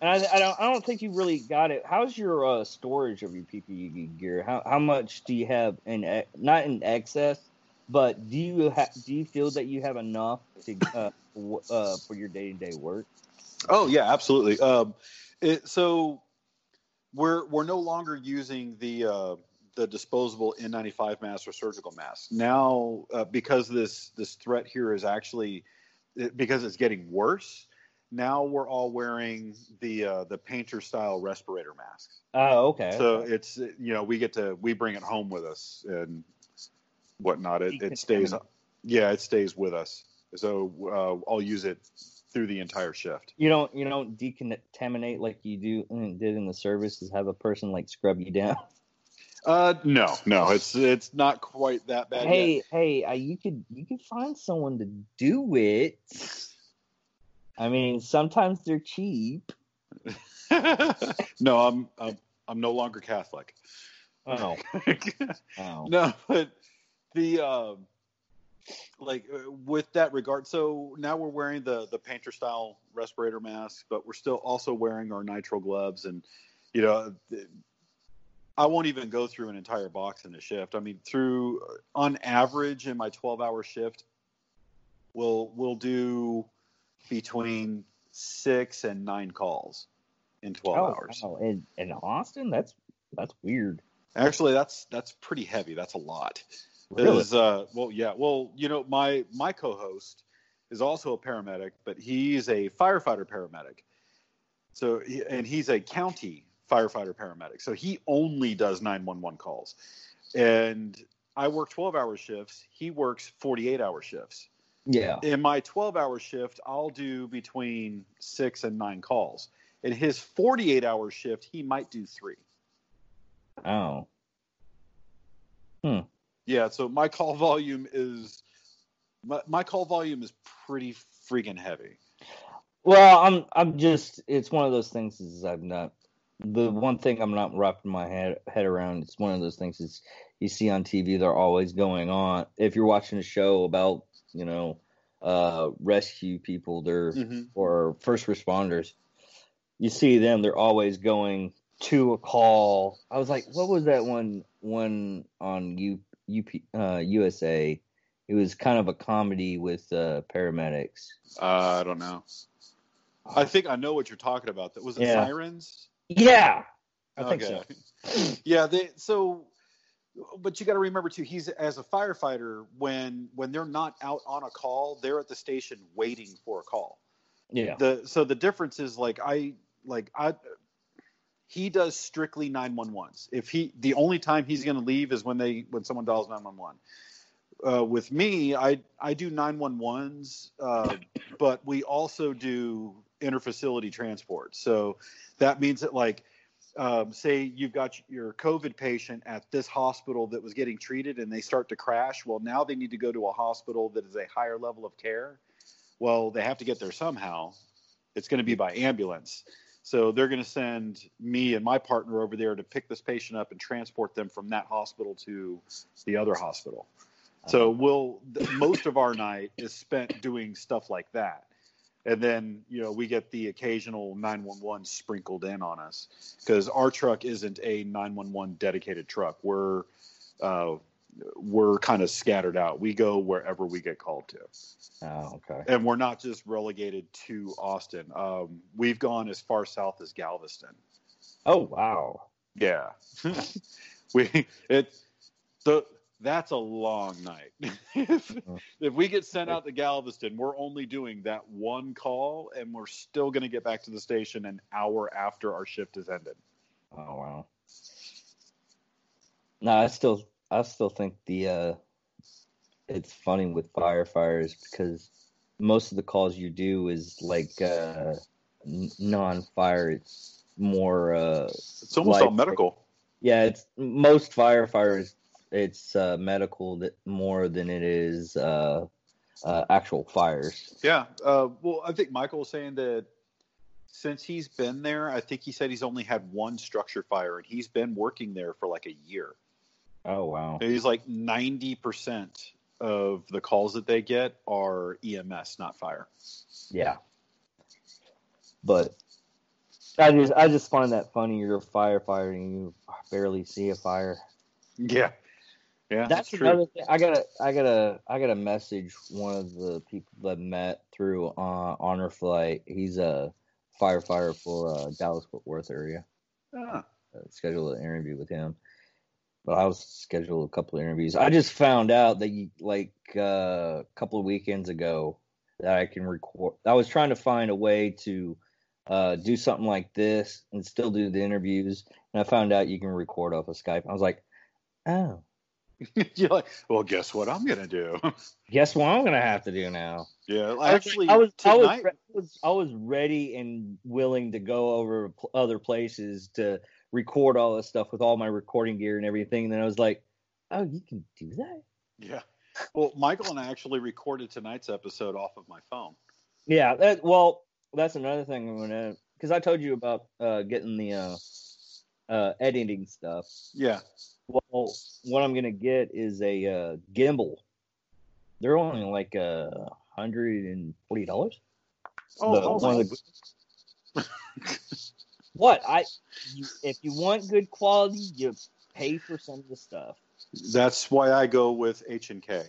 and I, I don't. I don't think you really got it. How's your uh, storage of your PPE gear? How how much do you have in not in excess, but do you ha- do you feel that you have enough to uh, w- uh, for your day to day work? Oh yeah, absolutely. Um, it, so we're we're no longer using the uh, the disposable N95 mask or surgical mask. Now, uh, because this this threat here is actually because it's getting worse, now we're all wearing the uh, the painter style respirator masks. Oh, okay. So it's you know we get to we bring it home with us and whatnot. It, it stays, yeah, it stays with us. So uh, I'll use it through the entire shift. You don't you don't decontaminate like you do mm, did in the services. Have a person like scrub you down. Uh, no, no, it's it's not quite that bad. Hey, yet. hey, uh, you could you could find someone to do it. I mean, sometimes they're cheap. no, I'm, I'm I'm no longer Catholic. Oh. oh. No, but the um, like uh, with that regard, so now we're wearing the the painter style respirator mask, but we're still also wearing our nitrile gloves and you know I won't even go through an entire box in a shift. I mean, through on average in my 12 hour shift, we'll we'll do between six and nine calls in 12 oh, hours. Oh, in, in Austin, that's that's weird. Actually, that's that's pretty heavy. That's a lot. Really? Uh, well, yeah. Well, you know, my my co-host is also a paramedic, but he's a firefighter paramedic. So, and he's a county firefighter paramedic. So he only does 911 calls. And I work 12 hour shifts. He works 48 hour shifts. Yeah. In my 12 hour shift, I'll do between six and nine calls. In his 48 hour shift, he might do three. Oh. Hmm. Yeah. So my call volume is, my, my call volume is pretty freaking heavy. Well, I'm I'm just it's one of those things is I'm not the one thing I'm not wrapping my head head around. It's one of those things is you see on TV they're always going on. If you're watching a show about you know uh, rescue people, they're mm-hmm. or first responders, you see them. They're always going to a call. I was like, what was that one one on U, UP, uh, USA? It was kind of a comedy with uh, paramedics. Uh, I don't know. I think I know what you're talking about. That was it yeah. Sirens. Yeah, I think okay. so. yeah, they so but you got to remember too he's as a firefighter when when they're not out on a call they're at the station waiting for a call. Yeah. The so the difference is like i like i he does strictly 911s if he the only time he's going to leave is when they when someone dials 911 uh, with me i i do 911s uh, but we also do interfacility transport so that means that like um, say you've got your COVID patient at this hospital that was getting treated and they start to crash. Well, now they need to go to a hospital that is a higher level of care. Well, they have to get there somehow. It's going to be by ambulance. So they're going to send me and my partner over there to pick this patient up and transport them from that hospital to the other hospital. So we'll most of our night is spent doing stuff like that and then you know we get the occasional 911 sprinkled in on us because our truck isn't a 911 dedicated truck. We're uh, we're kind of scattered out. We go wherever we get called to. Oh okay. And we're not just relegated to austin. Um, we've gone as far south as galveston. Oh wow. Yeah. We it the that's a long night. if, uh-huh. if we get sent out to Galveston, we're only doing that one call, and we're still going to get back to the station an hour after our shift is ended. Oh wow! No, I still, I still think the uh, it's funny with firefighters because most of the calls you do is like uh, non-fire. It's more. Uh, it's almost all medical. Yeah, it's most firefighters it's uh, medical that more than it is uh, uh, actual fires. Yeah. Uh, well, I think Michael was saying that since he's been there, I think he said he's only had one structure fire, and he's been working there for like a year. Oh wow! He's like ninety percent of the calls that they get are EMS, not fire. Yeah. But I just I just find that funny. You're a firefighter and you barely see a fire. Yeah. Yeah, that's, that's another thing. I gotta, I gotta, I gotta message one of the people that met through uh, Honor Flight. He's a firefighter for uh, Dallas Fort Worth area. Ah. Uh, scheduled an interview with him, but I was scheduled a couple of interviews. I just found out that you like uh, a couple of weekends ago that I can record. I was trying to find a way to uh, do something like this and still do the interviews, and I found out you can record off of Skype. I was like, oh You're like, well, guess what I'm gonna do? Guess what I'm gonna have to do now? Yeah, actually, I was I was, I was I was ready and willing to go over other places to record all this stuff with all my recording gear and everything. And then I was like, oh, you can do that? Yeah. Well, Michael and I actually recorded tonight's episode off of my phone. Yeah. That, well, that's another thing I'm gonna because I told you about uh, getting the uh, uh, editing stuff. Yeah. Well, what I'm gonna get is a uh, gimbal. They're only like a uh, hundred and forty dollars. Oh, oh the... what I? You, if you want good quality, you pay for some of the stuff. That's why I go with H and K.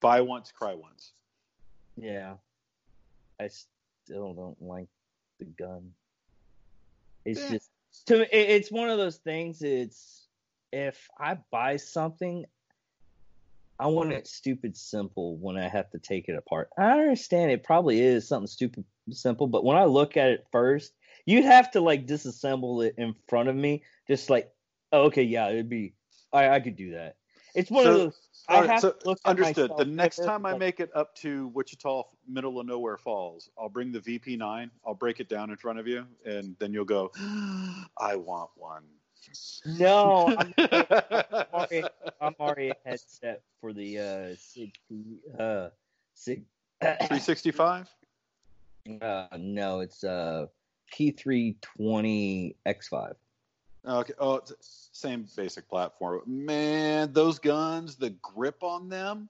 Buy once, cry once. Yeah, I still don't like the gun. It's yeah. just to me, it's one of those things. It's if I buy something, I want it stupid simple when I have to take it apart. I understand it probably is something stupid simple, but when I look at it first, you'd have to like disassemble it in front of me, just like, oh, okay, yeah, it'd be, I, I could do that. It's one so, of those. I have so to look understood. The next time I make it up to Wichita, middle of nowhere falls, I'll bring the VP9. I'll break it down in front of you, and then you'll go, I want one. No, I'm, I'm, already, I'm already a headset for the uh, SIG, uh, SIG 365. Uh, no, it's uh P320 X5. Okay. Oh, it's same basic platform. Man, those guns, the grip on them,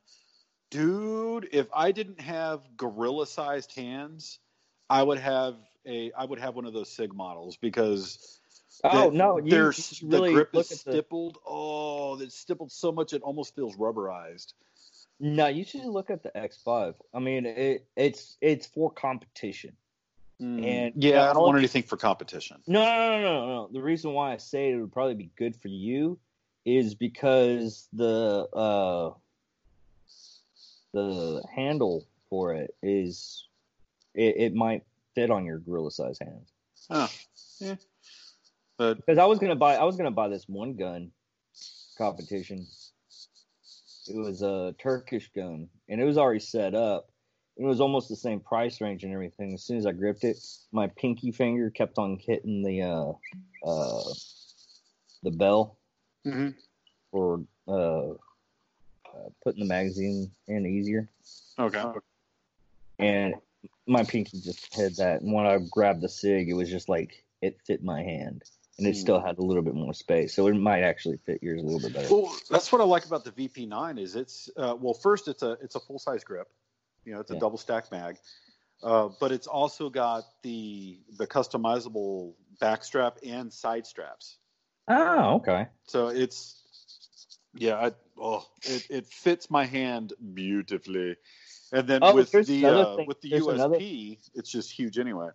dude. If I didn't have gorilla-sized hands, I would have a. I would have one of those Sig models because. Oh no! You, they're, you really the grip look is at the, stippled. Oh, it's stippled so much it almost feels rubberized. No, you should look at the X5. I mean, it, it's it's for competition. And yeah, I don't want anything for competition. No, no, no, no, no. The reason why I say it would probably be good for you is because the uh the handle for it is it, it might fit on your gorilla size hands. Oh, yeah. But Because I was gonna buy I was gonna buy this one gun competition. It was a Turkish gun and it was already set up. It was almost the same price range and everything. As soon as I gripped it, my pinky finger kept on hitting the uh uh the bell Mhm. for uh, uh putting the magazine in easier. okay. And my pinky just had that. And when I grabbed the SIG, it was just like it fit my hand. And it Hmm. still had a little bit more space. So it might actually fit yours a little bit better. Well, that's what I like about the VP9 is it's uh, well, first it's a it's a full size grip, you know, it's a Yeah. double stack mag, uh, but it's also got the the customizable backstrap and side straps. Oh, okay. So it's yeah, I, oh, it, it fits my hand beautifully, and then Oh, with the another uh, thing- with the there's USP, another- it's just huge anyway.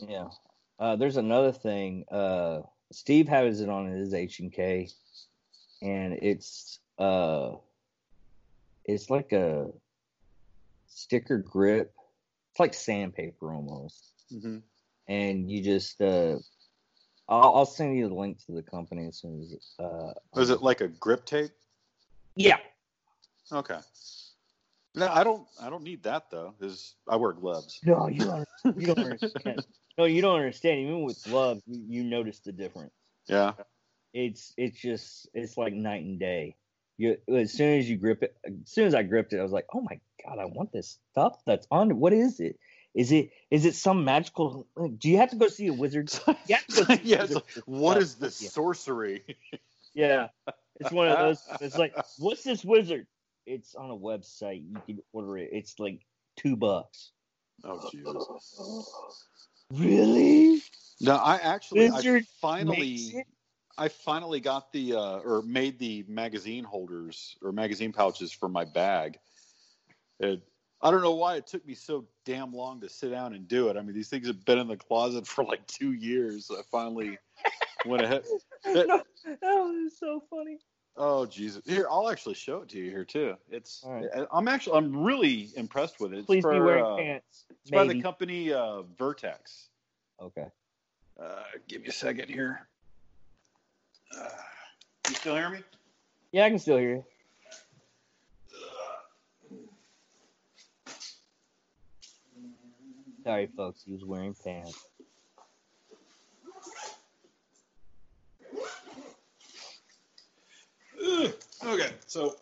Yeah. Uh, there's another thing. Uh, Steve has it on his H and K, and it's uh, it's like a sticker grip. It's like sandpaper almost, Mm-hmm. and you just uh, I'll, I'll send you the link to the company as soon as uh. Is it like a grip tape? Yeah. Okay. No, I don't. I don't need that though, because I wear gloves. No, you don't. You don't understand. No, you don't understand. Even with gloves, you, you notice the difference. Yeah. it's it's just it's like night and day. You as soon as you grip it, as soon as I gripped it, I was like, oh my god, I want this stuff that's on. What is it? Is it is it some magical? Do you have to go see a wizard? You have to go yeah. Like, for what is this Yeah. sorcery? Yeah, it's one of those. It's like, what's this wizard? It's on a website. You can order it. It's like two bucks. Oh Jesus. Really? No, I actually, I Wizard Makes finally. I finally got the uh, or made the magazine holders or magazine pouches for my bag. It, I don't know why it took me so damn long to sit down and do it. I mean, these things have been in the closet for like two years. I finally went ahead. no, that was so funny. Oh Jesus! Here, I'll actually show it to you here too. It's. Right. I- I'm actually. I'm really impressed with it. It's Please for, be wearing uh, pants. It's by the company uh, Vertx. Okay. Uh, give me a second here. Uh, you still hear me? Yeah, I can still hear you. Sorry, folks. He was wearing pants. Okay, so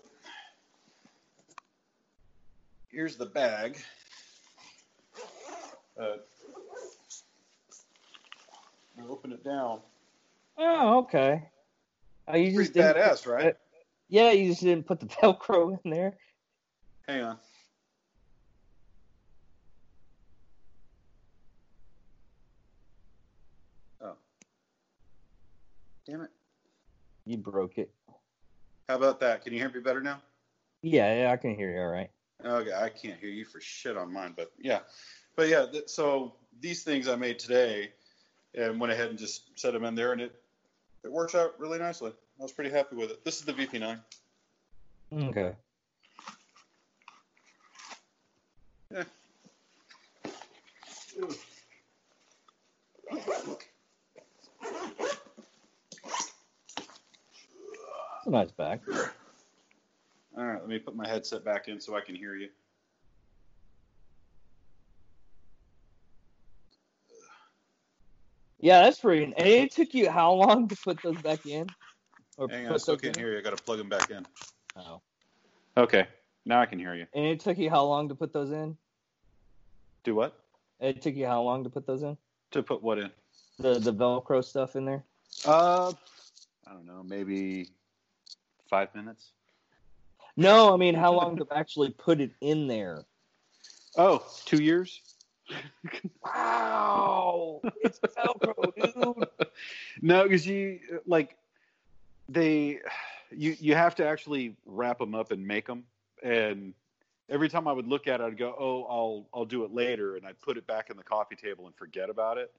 here's the bag. Uh, I open it down. Oh, okay. Oh, you just Pretty badass, put- right? Yeah, you just didn't put the Velcro in there. Hang on. Oh. Damn it. You broke it. How about that? Can you hear me better now? Yeah, yeah, I can hear you all right. Okay, I can't hear you for shit on mine, but yeah, but yeah. Th- so these things I made today, and went ahead and just set them in there, and it it works out really nicely. I was pretty happy with it. This is the VP9. Okay. It's a nice bag. All right, let me put my headset back in so I can hear you. Yeah, that's pretty. And it took you how long to put those back in? Or Hang on, I still can't in? hear you. I got to plug them back in. Oh. Okay, now I can hear you. And it took you how long to put those in? Do what? It took you how long to put those in? To put what in? The the Velcro stuff in there. Uh, I don't know, maybe five minutes. No, I mean how long to actually put it in there? Oh, two years. wow, it's Velcro, dude. No, because you like they you you have to actually wrap them up and make them and every time I would look at it, I'd go, "Oh, I'll I'll do it later," and I'd put it back in the coffee table and forget about it.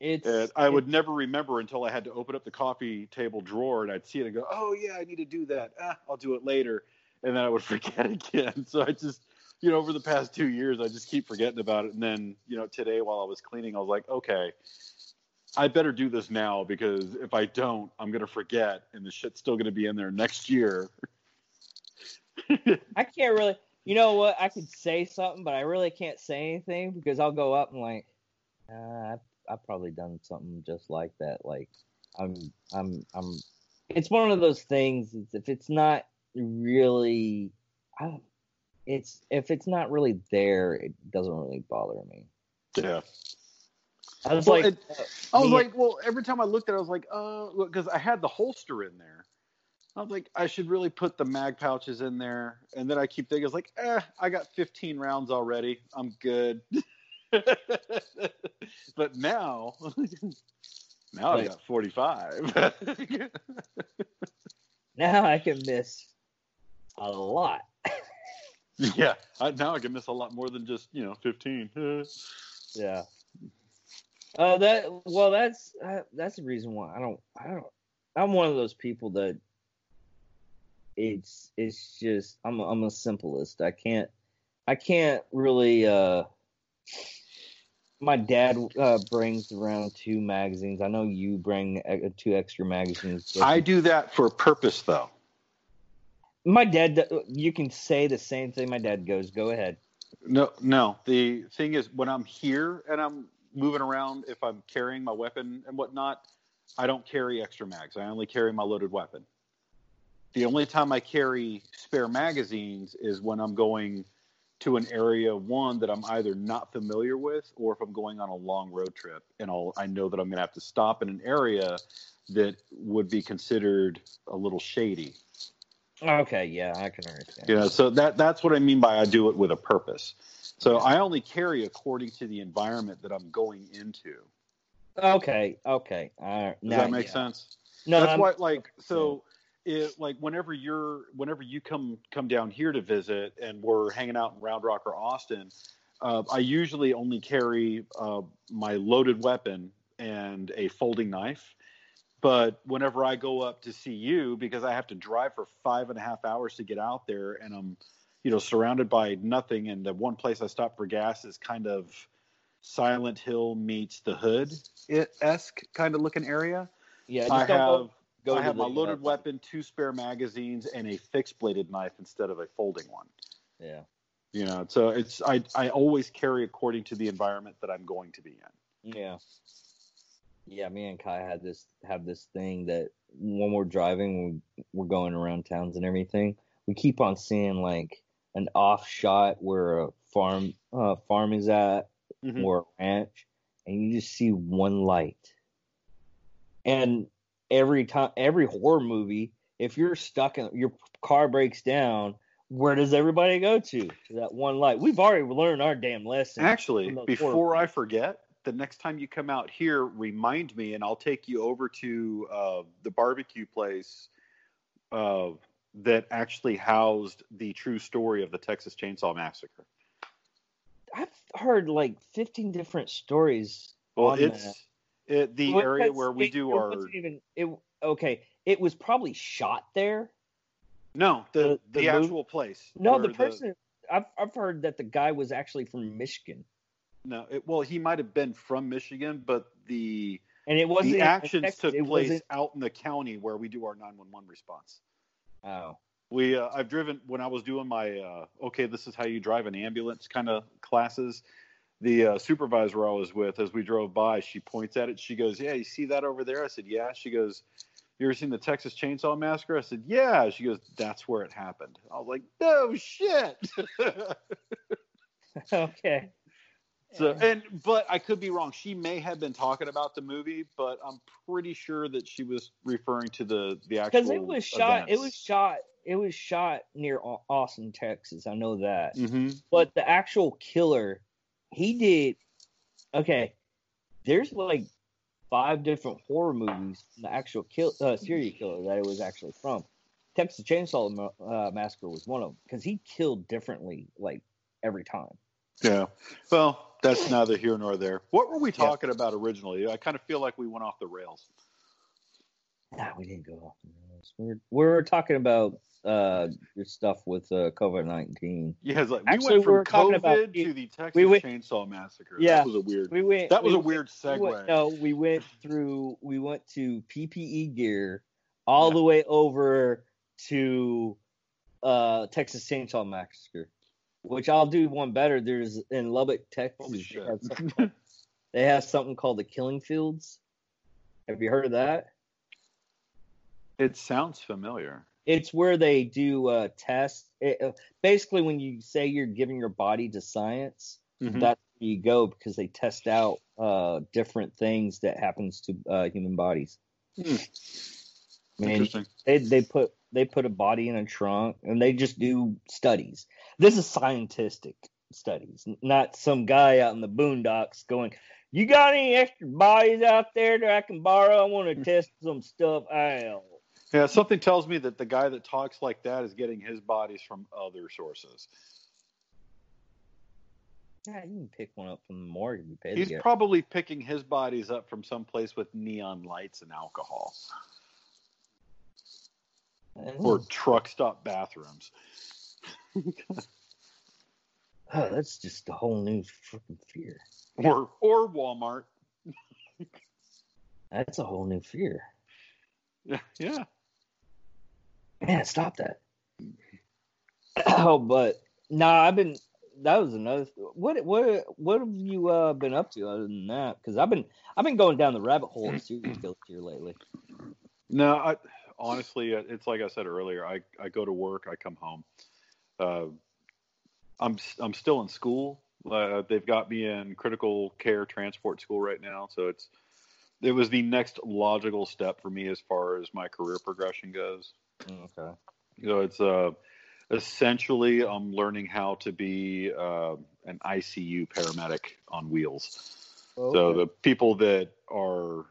It's, and I would never remember until I had to open up the coffee table drawer and I'd see it and go, "Oh yeah, I need to do that. Ah, I'll do it later," and then I would forget again. So I just, you know, over the past two years, I just keep forgetting about it. And then, you know, today while I was cleaning, I was like, "Okay." I better do this now because if I don't, I'm gonna forget, and the shit's still gonna be in there next year. I can't really. You know what? I could say something, but I really can't say anything because I'll go up and like, uh, I've probably done something just like that. Like, I'm, I'm, I'm. It's one of those things. It's, if it's not really, I, it's if it's not really there, it doesn't really bother me. Yeah. I was Well, like, it- uh, I was like, well, every time I looked at it, I was like, uh, because I had the holster in there. I was like, I should really put the mag pouches in there. And then I keep thinking, I was like, eh, I got 15 rounds already. I'm good. but now, now I Right. got 45. now I can miss a lot. yeah, I, now I can miss a lot more than just, you know, 15. Yeah. Uh, that well, that's uh, that's the reason why I don't I don't I'm one of those people that it's it's just I'm a, I'm a simplest. I can't I can't really. uh My dad uh, brings around two magazines. I know you bring uh, two extra magazines. I do that for a purpose, though. My dad. You can say the same thing. My dad goes. Go ahead. No, no. The thing is, when I'm here and I'm moving around, if I'm carrying my weapon and whatnot, I don't carry extra mags. I only carry my loaded weapon. The only time I carry spare magazines is when I'm going to an area one that I'm either not familiar with, or if I'm going on a long road trip and I'll, I know that I'm going to have to stop in an area that would be considered a little shady. Okay. Yeah, I can understand. You know, so that that's what I mean by I do it with a purpose. So I only carry according to the environment that I'm going into. Okay. Okay. Uh, Does that make yeah. sense? No, that's I'm- why like so it like whenever you're whenever you come come down here to visit and we're hanging out in Round Rock or Austin, uh, I usually only carry uh, my loaded weapon and a folding knife. But whenever I go up to see you, because I have to drive for five and a half hours to get out there, and I'm, you know, surrounded by nothing, and the one place I stop for gas is kind of Silent Hill meets the Hood esque kind of looking area. Yeah, I have go, go I have my loaded weapon, two spare magazines, and a fixed bladed knife instead of a folding one. Yeah. You know, so it's I I always carry according to the environment that I'm going to be in. Yeah. Yeah, me and Kai had this have this thing that when we're driving, when we're going around towns and everything, we keep on seeing like an off shot where a farm uh, farm is at Mhm. or a ranch, and you just see one light. And every time, every horror movie, if you're stuck in your car breaks down, where does everybody go to? To that one light. We've already learned our damn lesson. Actually, before I forget, the next time you come out here, remind me, and I'll take you over to uh, the barbecue place uh, that actually housed the true story of the Texas Chainsaw Massacre. I've heard like 15 different stories. Well, it's that. It, the Well, area where we it- do it our even it. Okay, it was probably shot there. no the the- the, the actual place. No, the person. I've I've heard that the guy was actually from Michigan, no, it, well, he might have been from Michigan, but the and it wasn't the actions Texas, took place out in the county where we do our 911 response. Oh, We uh, I've driven when I was doing my uh, okay, this is how you drive an ambulance kind of classes. The uh, supervisor I was with, as we drove by, she points at it. She goes, "Yeah, you see that over there?" I said, "Yeah." She goes, "You ever seen the Texas Chainsaw Massacre?" I said, "Yeah." She goes, "That's where it happened." I was like, "No shit." okay. So and but I could be wrong. She may have been talking about the movie, but I'm pretty sure that she was referring to the the actual. Because it was shot. events. It was shot. It was shot near Austin, Texas. I know that. Mhm. But the actual killer, he did. Okay, there's like five different horror movies. from The actual kill uh, serial killer that it was actually from. Texas Chainsaw uh, Massacre was one of them because he killed differently like every time. Yeah. Well, that's neither here nor there. What were we talking about originally? I kind of feel like we went off the rails. Nah, we didn't go off the rails. We're we're talking about uh your stuff with uh, COVID nineteen. Yeah, like we Actually, went we from were COVID about- to the Texas we went- Chainsaw Massacre. Yeah. that was a weird. We went. That was we a went- weird we segue. went- no, we went through. We went to PPE gear all Yeah. the way over to uh Texas Chainsaw Massacre, which I'll do one better. There's in Lubbock, Texas. Holy They shit. have, called, they have something called the Killing Fields. Have you heard of that? It sounds familiar. It's where they do uh, tests. Uh, basically, when you say you're giving your body to science, Mhm. that's where you go because they test out uh, different things that happens to uh, human bodies. Hmm. I mean, Interesting. they they put they put a body in a trunk and they just do studies. This is scientific studies, not some guy out in the boondocks going, "You got any extra bodies out there that I can borrow? I want to test some stuff out." Yeah, something tells me that the guy that talks like that is getting his bodies from other sources. Yeah, you can pick one up from the morgue if you pay He's probably picking his bodies up from some place with neon lights and alcohol or truck stop bathrooms. Oh, that's just a whole new freaking fear. Or or Walmart. That's a whole new fear. Yeah, yeah. Man, stop that. Oh, but no, I've been. That was another. What what what have you uh, been up to other than that? Because I've been I've been going down the rabbit hole of serial killers here lately. No, I honestly, uh, it's like I said earlier. I, I go to work, I come home. Uh, I'm I'm still in school. Uh, they've got me in critical care transport school right now, so it's it was the next logical step for me as far as my career progression goes. Okay. You know, it's uh, essentially I'm learning how to be uh, an ICU paramedic on wheels. So the people that are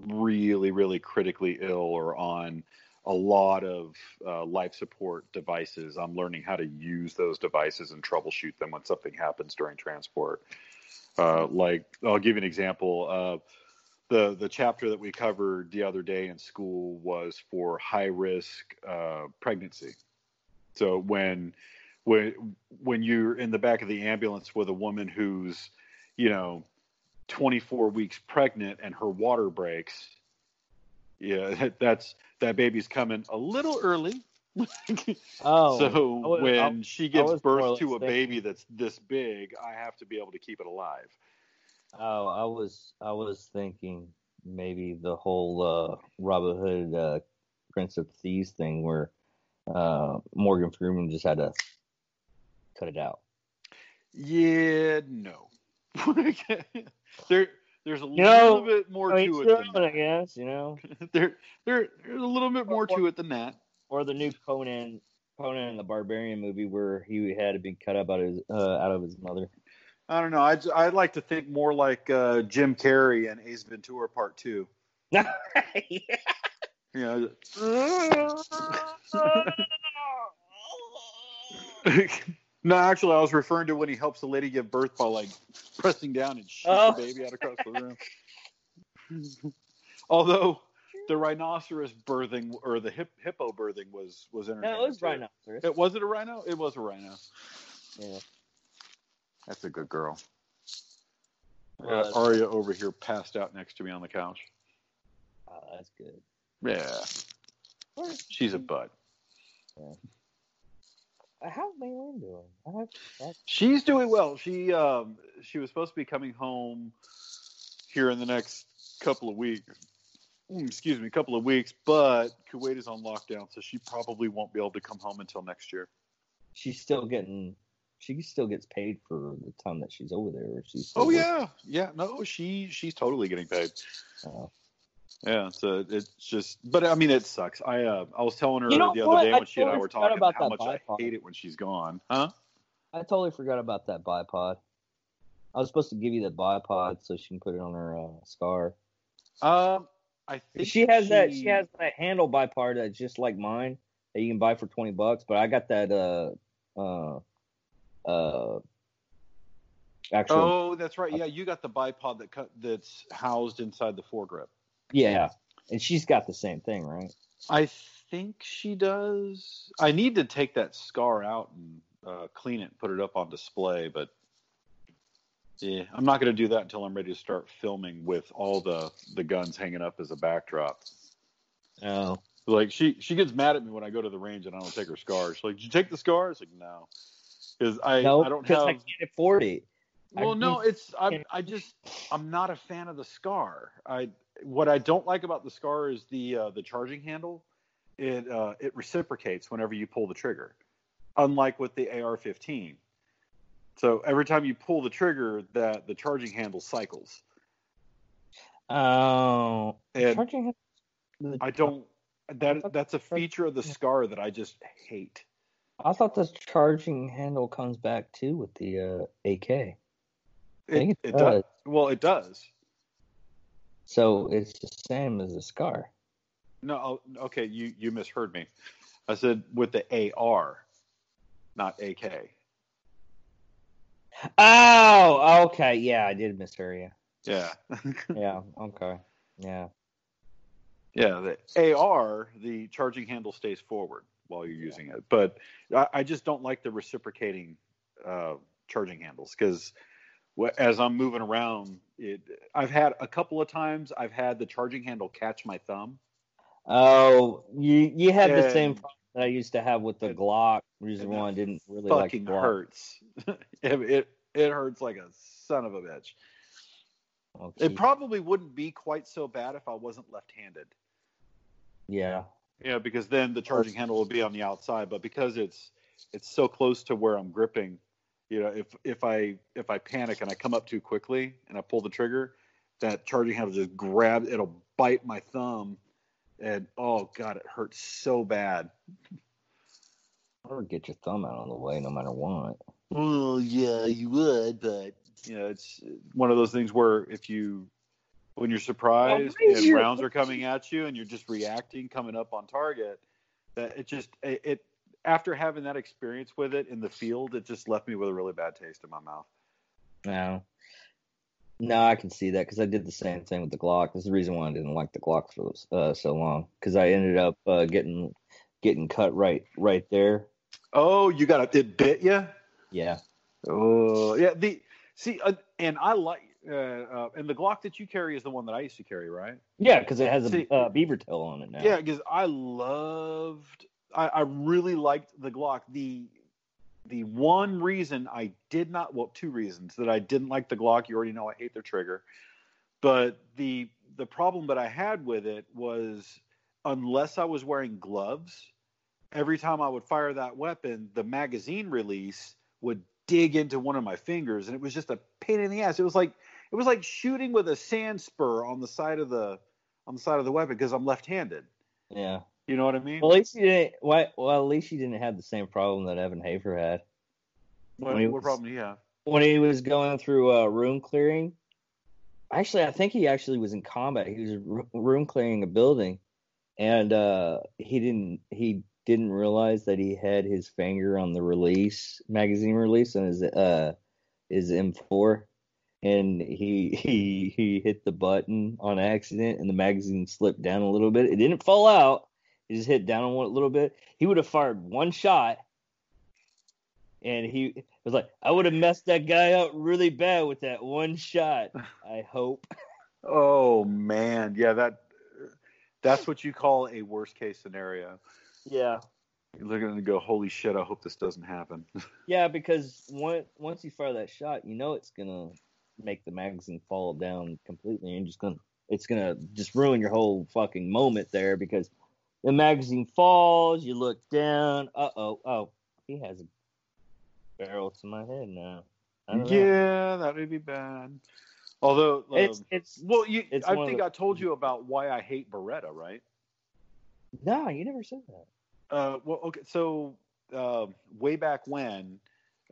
really, really critically ill or on a lot of uh, life support devices, I'm learning how to use those devices and troubleshoot them when something happens during transport. Uh, like, I'll give you an example. Uh, the the chapter that we covered the other day in school was for high risk uh, pregnancy. So when when when you're in the back of the ambulance with a woman who's you know 24 weeks pregnant and her water breaks yeah that, that's that baby's coming a little early Oh, so was- when I- she gives was more or birth to a baby that's this big i have to be able to keep it alive oh, I was I was thinking maybe the whole uh, Robin Hood uh, Prince of Thieves thing where uh, Morgan Freeman just had to cut it out. yeah no there there's a You know, little bit more I mean, to it than I guess you know. there, there there's a little bit more to it than that or the new Conan Conan and the Barbarian movie where he had to be cut up out of his, uh, out of his mother. I don't know. I'd, I'd like to think more like uh, Jim Carrey and Ace Ventura Part Two. You know, no, actually, I was referring to when he helps the lady give birth by like pressing down and shooting Oh. the baby out across the room. Although the rhinoceros birthing or the hip, hippo birthing was was entertaining. no, it was too. rhinoceros. It was it a rhino? It was a rhino. Yeah. That's a good girl. Got Arya over here passed out next to me on the couch. Oh, that's good. Yeah, she's a bud. Uh, How's Maylin doing? I have, I, She's doing well. She um she was supposed to be coming home here in the next couple of weeks. Mm, Excuse me, couple of weeks, but Kuwait is on lockdown, so she probably won't be able to come home until next year. she's still getting she still gets paid for the time that she's over there. She's oh yeah, yeah. No, she she's totally getting paid. Oh. Yeah, so it's just, but I mean, it sucks. I uh, I was telling her You know the what? other day I when she and I were talking about how that much I bipod. hate it when she's gone. Huh? I totally forgot about that bipod. I was supposed to give you the bipod so she can put it on her uh, scar. Um, I think She has that. She has that handle bipod that's just like mine that you can buy for twenty bucks. But I got that uh uh uh actual Oh, that's right. Yeah, you got the bipod that cut that's housed inside the foregrip. yeah, and she's got the same thing, right? I think she does. I need to take that scar out and uh, clean it and put it up on display, but yeah, I'm not going to do that until I'm ready to start filming with all the the guns hanging up as a backdrop. Oh, Like she she gets mad at me when I go to the range and I don't take her scars. She's like, "Did you take the scars?" Like, no, because I no, I don't have. I can't afford it. I Well, no, can't- it's I I just I'm not a fan of the scar. I what I don't like about the scar is the uh, the charging handle. It uh, it reciprocates whenever you pull the trigger, unlike with the AR-15. So every time you pull the trigger, that the charging handle cycles. Oh, And charging. I don't. That that's a feature of the scar that I just hate. I thought the charging handle comes back too with the uh, AK. It, think it it does. does. Well, it does. So it's the same as the scar. No, oh, okay, you you misheard me. I said with the AR, not AK. Oh, okay. Yeah, I did mishear you. Yeah. Yeah, okay. Yeah. Yeah, the AR, the charging handle stays forward while you're using it, but I, I just don't like the reciprocating uh, charging handles because as I'm moving around, it I've had a couple of times I've had the charging handle catch my thumb. Oh, you you had the same problem that I used to have with the and- Glock. Reason and why I didn't really like Fucking Glock. hurts. it, it it hurts like a son of a bitch. Okay. It probably wouldn't be quite so bad if I wasn't left-handed. yeah. Yeah, because then the charging handle will be on the outside, but because it's it's so close to where I'm gripping, you know, if if I if I panic and I come up too quickly and I pull the trigger, that charging handle just grab it'll bite my thumb and oh god, it hurts so bad. Or get your thumb out of the way no matter what. Well, yeah, you would, but you know, it's one of those things where if you when you're surprised why is and your- rounds are coming at you and you're just reacting, coming up on target, that it just it, it after having that experience with it in the field, it just left me with a really bad taste in my mouth. No. No, I can see that because I did the same thing with the Glock. That's the reason why I didn't like the Glock for uh, so long because I ended up uh, getting getting cut right right there. Oh, you got a, it bit you? Yeah. Oh, yeah. The see, uh, and I like, uh, uh, and the Glock that you carry is the one that I used to carry, right? Yeah, because it has a See- uh, beaver tail on it now. Yeah, because I loved, I, I really liked the Glock. The the one reason I did not, well, two reasons that I didn't like the Glock. You already know I hate their trigger, but the the problem that I had with it was unless I was wearing gloves, every time I would fire that weapon, the magazine release would dig into one of my fingers, and it was just a pain in the ass. It was like it was like shooting with a sand spur on the side of the on the side of the weapon because I'm left-handed. Yeah. You know what I mean? Well, at least you didn't. Why, well, at least you didn't have the same problem that Evan Hafer had what, what was- problem have? when he was going through uh, room clearing. Actually, I think he actually was in combat. He was r- room clearing a building, and uh, he didn't he didn't realize that he had his finger on the release magazine release on his uh his M4, and he he he hit the button on accident, and the magazine slipped down a little bit. It didn't fall out. It just hit down a little bit. He would have fired one shot, and he was like, "I would have messed that guy up really bad with that one shot." I hope. Oh man, yeah that that's what you call a worst case scenario. Yeah. You're looking and go, holy shit, I hope this doesn't happen. Yeah, because once once you fire that shot, you know it's gonna make the magazine fall down completely, and just gonna it's gonna just ruin your whole fucking moment there because the magazine falls. You look down. Uh oh. Oh, he has a barrel to my head now. Yeah, that would be bad. Although um, it's it's well, you, it's I think the- I told you about why I hate Beretta, right? no, you never said that. Uh, well, okay, so uh, way back when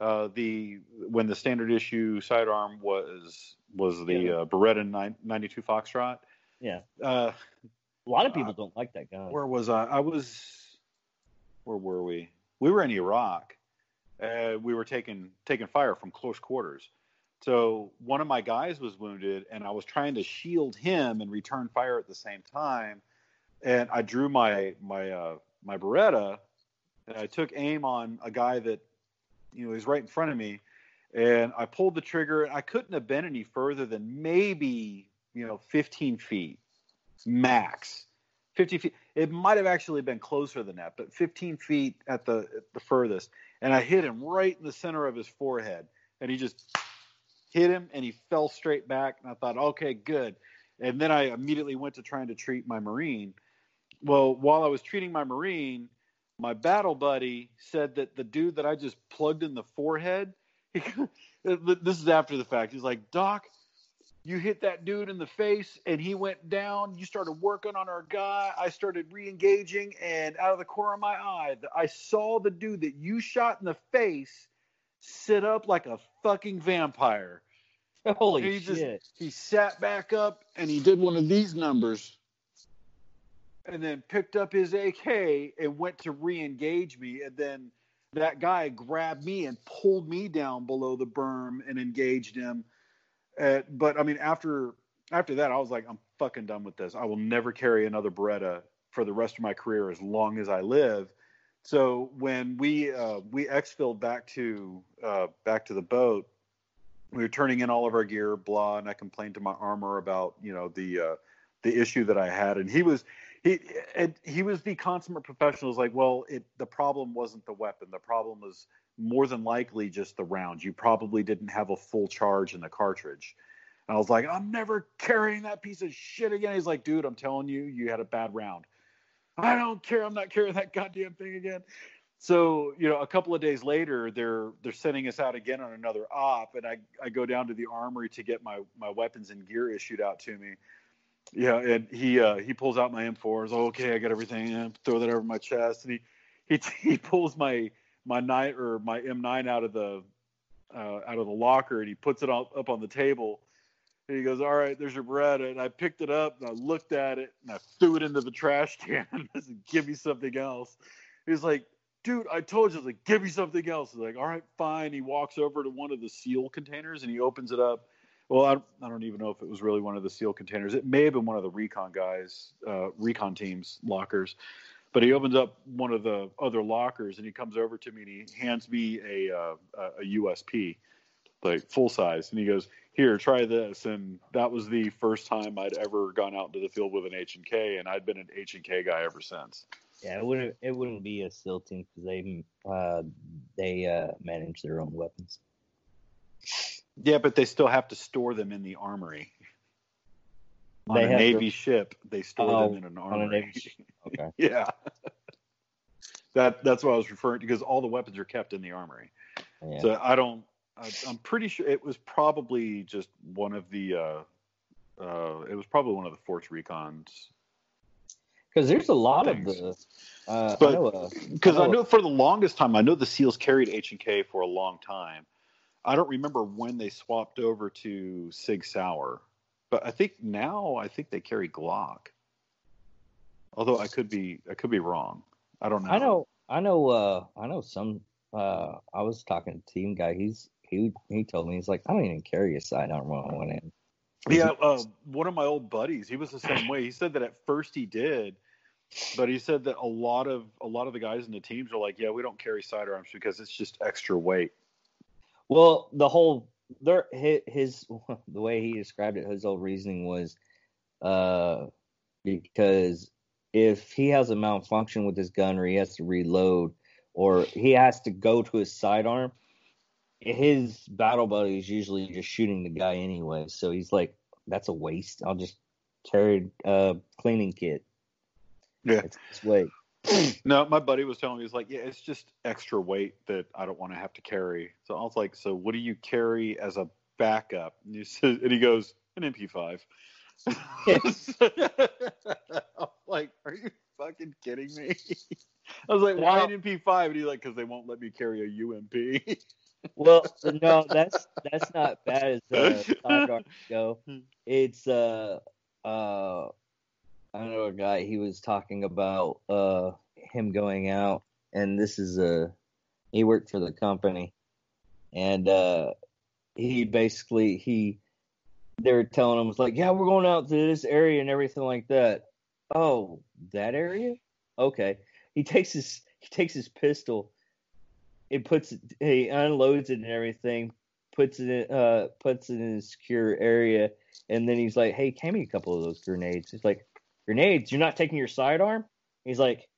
uh, the when the standard issue sidearm was was the Yeah. uh, Beretta 9, 92 Foxtrot. Yeah, Uh, a lot of people don't like that gun. where was I? I was. Where were we? We were in Iraq. Uh, we were taking taking fire from close quarters. So one of my guys was wounded, and I was trying to shield him and return fire at the same time. And I drew my my uh, my Beretta, and I took aim on a guy that you know he's right in front of me, and I pulled the trigger. And I couldn't have been any further than maybe you know 15 feet max. 50 feet. It might have actually been closer than that, but 15 feet at the at the furthest. And I hit him right in the center of his forehead, and he just hit him, and he fell straight back. And I thought, okay, good. And then I immediately went to trying to treat my marine. Well, while I was treating my marine, my battle buddy said that the dude that I just plugged in the forehead. He, this is after the fact. He's like, Doc, you hit that dude in the face and he went down. You started working on our guy. I started re engaging, and out of the corner of my eye, I saw the dude that you shot in the face sit up like a fucking vampire. Holy he just shit! he sat back up and he did one of these numbers and then picked up his AK and went to re-engage me. And then that guy grabbed me and pulled me down below the berm and engaged him. Uh, but I mean after after that I was like I'm fucking done with this. I will never carry another Beretta for the rest of my career as long as I live. So when we uh, we exfilled back to uh, back to the boat we were turning in all of our gear, blah, and I complained to my armor about you know the uh, the issue that I had, and he was he and he was the consummate professional. He's like, well, it the problem wasn't the weapon, the problem was more than likely just the round. You probably didn't have a full charge in the cartridge. And I was like, I'm never carrying that piece of shit again. He's like, dude, I'm telling you, you had a bad round. I don't care. I'm not carrying that goddamn thing again. So, you know, a couple of days later, they're they're sending us out again on another op, and I, I go down to the armory to get my, my weapons and gear issued out to me. Yeah, and he uh, he pulls out my M4. He's like, okay, I got everything. And throw that over my chest, and he he he pulls my my nine or my M9 out of the uh, out of the locker, and he puts it up up on the table. And he goes, "All right, there's your Beretta." And I picked it up and I looked at it and I threw it into the trash can. Said, "Give me something else." He's like, dude, I told you, I like, give me something else. He's like, all right, fine. He walks over to one of the seal containers and he opens it up. Well, I, I don't even know if it was really one of the seal containers. It may have been one of the recon guys, uh, recon teams lockers. But he opens up one of the other lockers and he comes over to me and he hands me a uh, a USP, like full size, and he goes, "Here, try this." And that was the first time I'd ever gone out into the field with an H and K, and I'd been an H and K guy ever since. Yeah, it wouldn't it wouldn't be a SEAL team because they uh, they uh, manage their own weapons. Yeah, but they still have to store them in the armory. On They a Navy ship, they store Oh, them in an armory. a Navy ship. Okay. yeah. that that's what I was referring to because all the weapons are kept in the armory. Yeah. So I don't. I, I'm pretty sure it was probably just one of the. Uh, uh, it was probably one of the Force Recons. Because there's a lot of Thanks. the. Uh, But- I know, Because I know for the longest time, I know the SEALs carried H and K for a long time. I don't remember when they swapped over to Sig Sauer, but I think now I think they carry Glock. Although I could be I could be wrong. I don't know. I know, I know, uh, I know some. Uh, I was talking to team guy. He's he he told me he's like, I don't even carry a sidearm when I went in. Yeah, uh, one of my old buddies, he was the same way. He said that at first he did, but he said that a lot of a lot of the guys in the teams are like, yeah, we don't carry sidearms because it's just extra weight. Well, the whole there his, his the way he described it, his old reasoning was, uh, because if he has a malfunction with his gun or he has to reload or he has to go to his sidearm, his battle buddy is usually just shooting the guy anyway. So he's like, that's a waste. I'll just carry a cleaning kit. Yeah. It's this way. no, my buddy was telling me he's like, yeah, it's just extra weight that I don't want to have to carry. So I was like, so what do you carry as a backup? And he says, and he goes, an MP5. I'm like, are you fucking kidding me? I was like, why an MP5? And he's like, because they won't let me carry a UMP. well, no, that's that's not bad as uh, sidearms go. It's uh uh I know a guy he was talking about uh him going out and this is a he worked for the company. And uh he basically he they were telling him was like yeah we're going out to this area and everything like that. Oh that area? Okay. He takes his he takes his pistol it puts it he unloads it and everything puts it in uh puts it in a secure area. And then he's like hey hand me a couple of those grenades. He's like grenades. You're not taking your sidearm? He's like,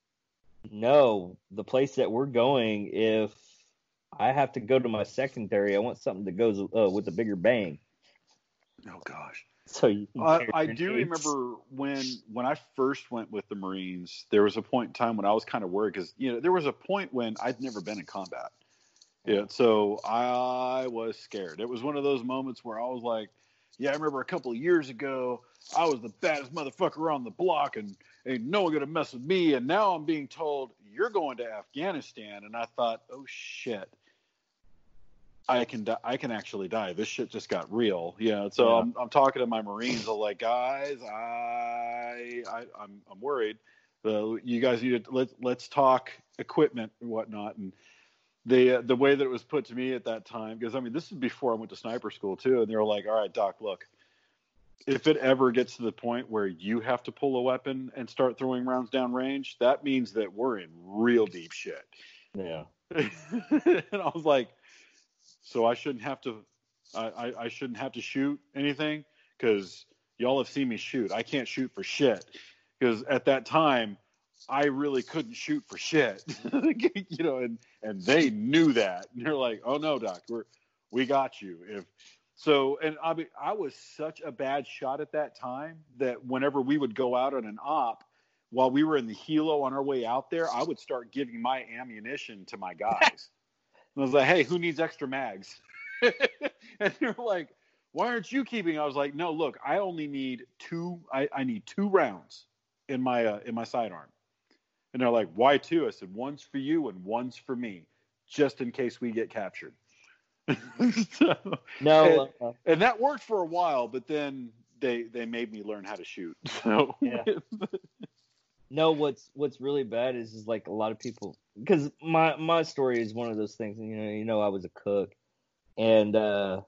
no, the place that we're going, if I have to go to my secondary, I want something that goes uh, with a bigger bang. Oh gosh. So you I, I do remember when when I first went with the Marines, there was a point in time when I was kind of worried because you know there was a point when I'd never been in combat. Yeah, so I was scared. It was one of those moments where I was like, yeah, I remember a couple of years ago, I was the baddest motherfucker on the block, and ain't no one gonna mess with me. And now I'm being told you're going to Afghanistan, and I thought, oh shit, I can die. I can actually die. This shit just got real. Yeah. So yeah. I'm, I'm talking to my Marines. I'm like, guys, I, I I'm I'm worried. Uh, you guys need to let let's talk equipment and whatnot. And the the way that it was put to me at that time, because I mean, this is before I went to sniper school too, and they were like, all right, Doc, look if it ever gets to the point where you have to pull a weapon and start throwing rounds down range, that means that we're in real deep shit. Yeah. and I was like, so I shouldn't have to, I, I, I shouldn't have to shoot anything because y'all have seen me shoot. I can't shoot for shit because at that time I really couldn't shoot for shit, you know, and and they knew that. And they're like, oh no, doc, we're we got you. If so, and I mean, I was such a bad shot at that time that whenever we would go out on an op, while we were in the helo on our way out there, I would start giving my ammunition to my guys. and I was like, "Hey, who needs extra mags?" and they're like, "Why aren't you keeping?" I was like, "No, look, I only need two. I, I need two rounds in my uh, in my sidearm." And they're like, "Why two?" I said, "One's for you and one's for me, just in case we get captured." so, no, and, uh, and, that worked for a while, but then they they made me learn how to shoot. So yeah. no, what's what's really bad is is like a lot of people because my my story is one of those things. You know, you know, I was a cook, and uh,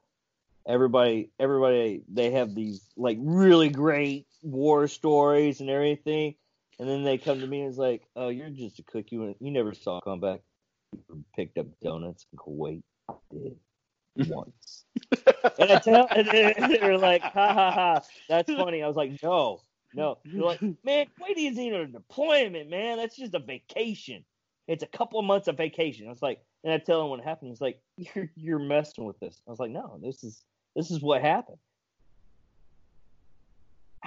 everybody everybody they have these like really great war stories and everything, and then they come to me and it's like, oh, you're just a cook. You you never saw combat. You picked up donuts in Kuwait. I did once. and I tell, and they're like, ha ha ha, that's funny. I was like, no, no. They're like, man, wait isn't even a deployment, man. That's just a vacation. It's a couple of months of vacation. I was like, and I tell him what happened. He's like, you're you're messing with this. I was like, no, this is this is what happened.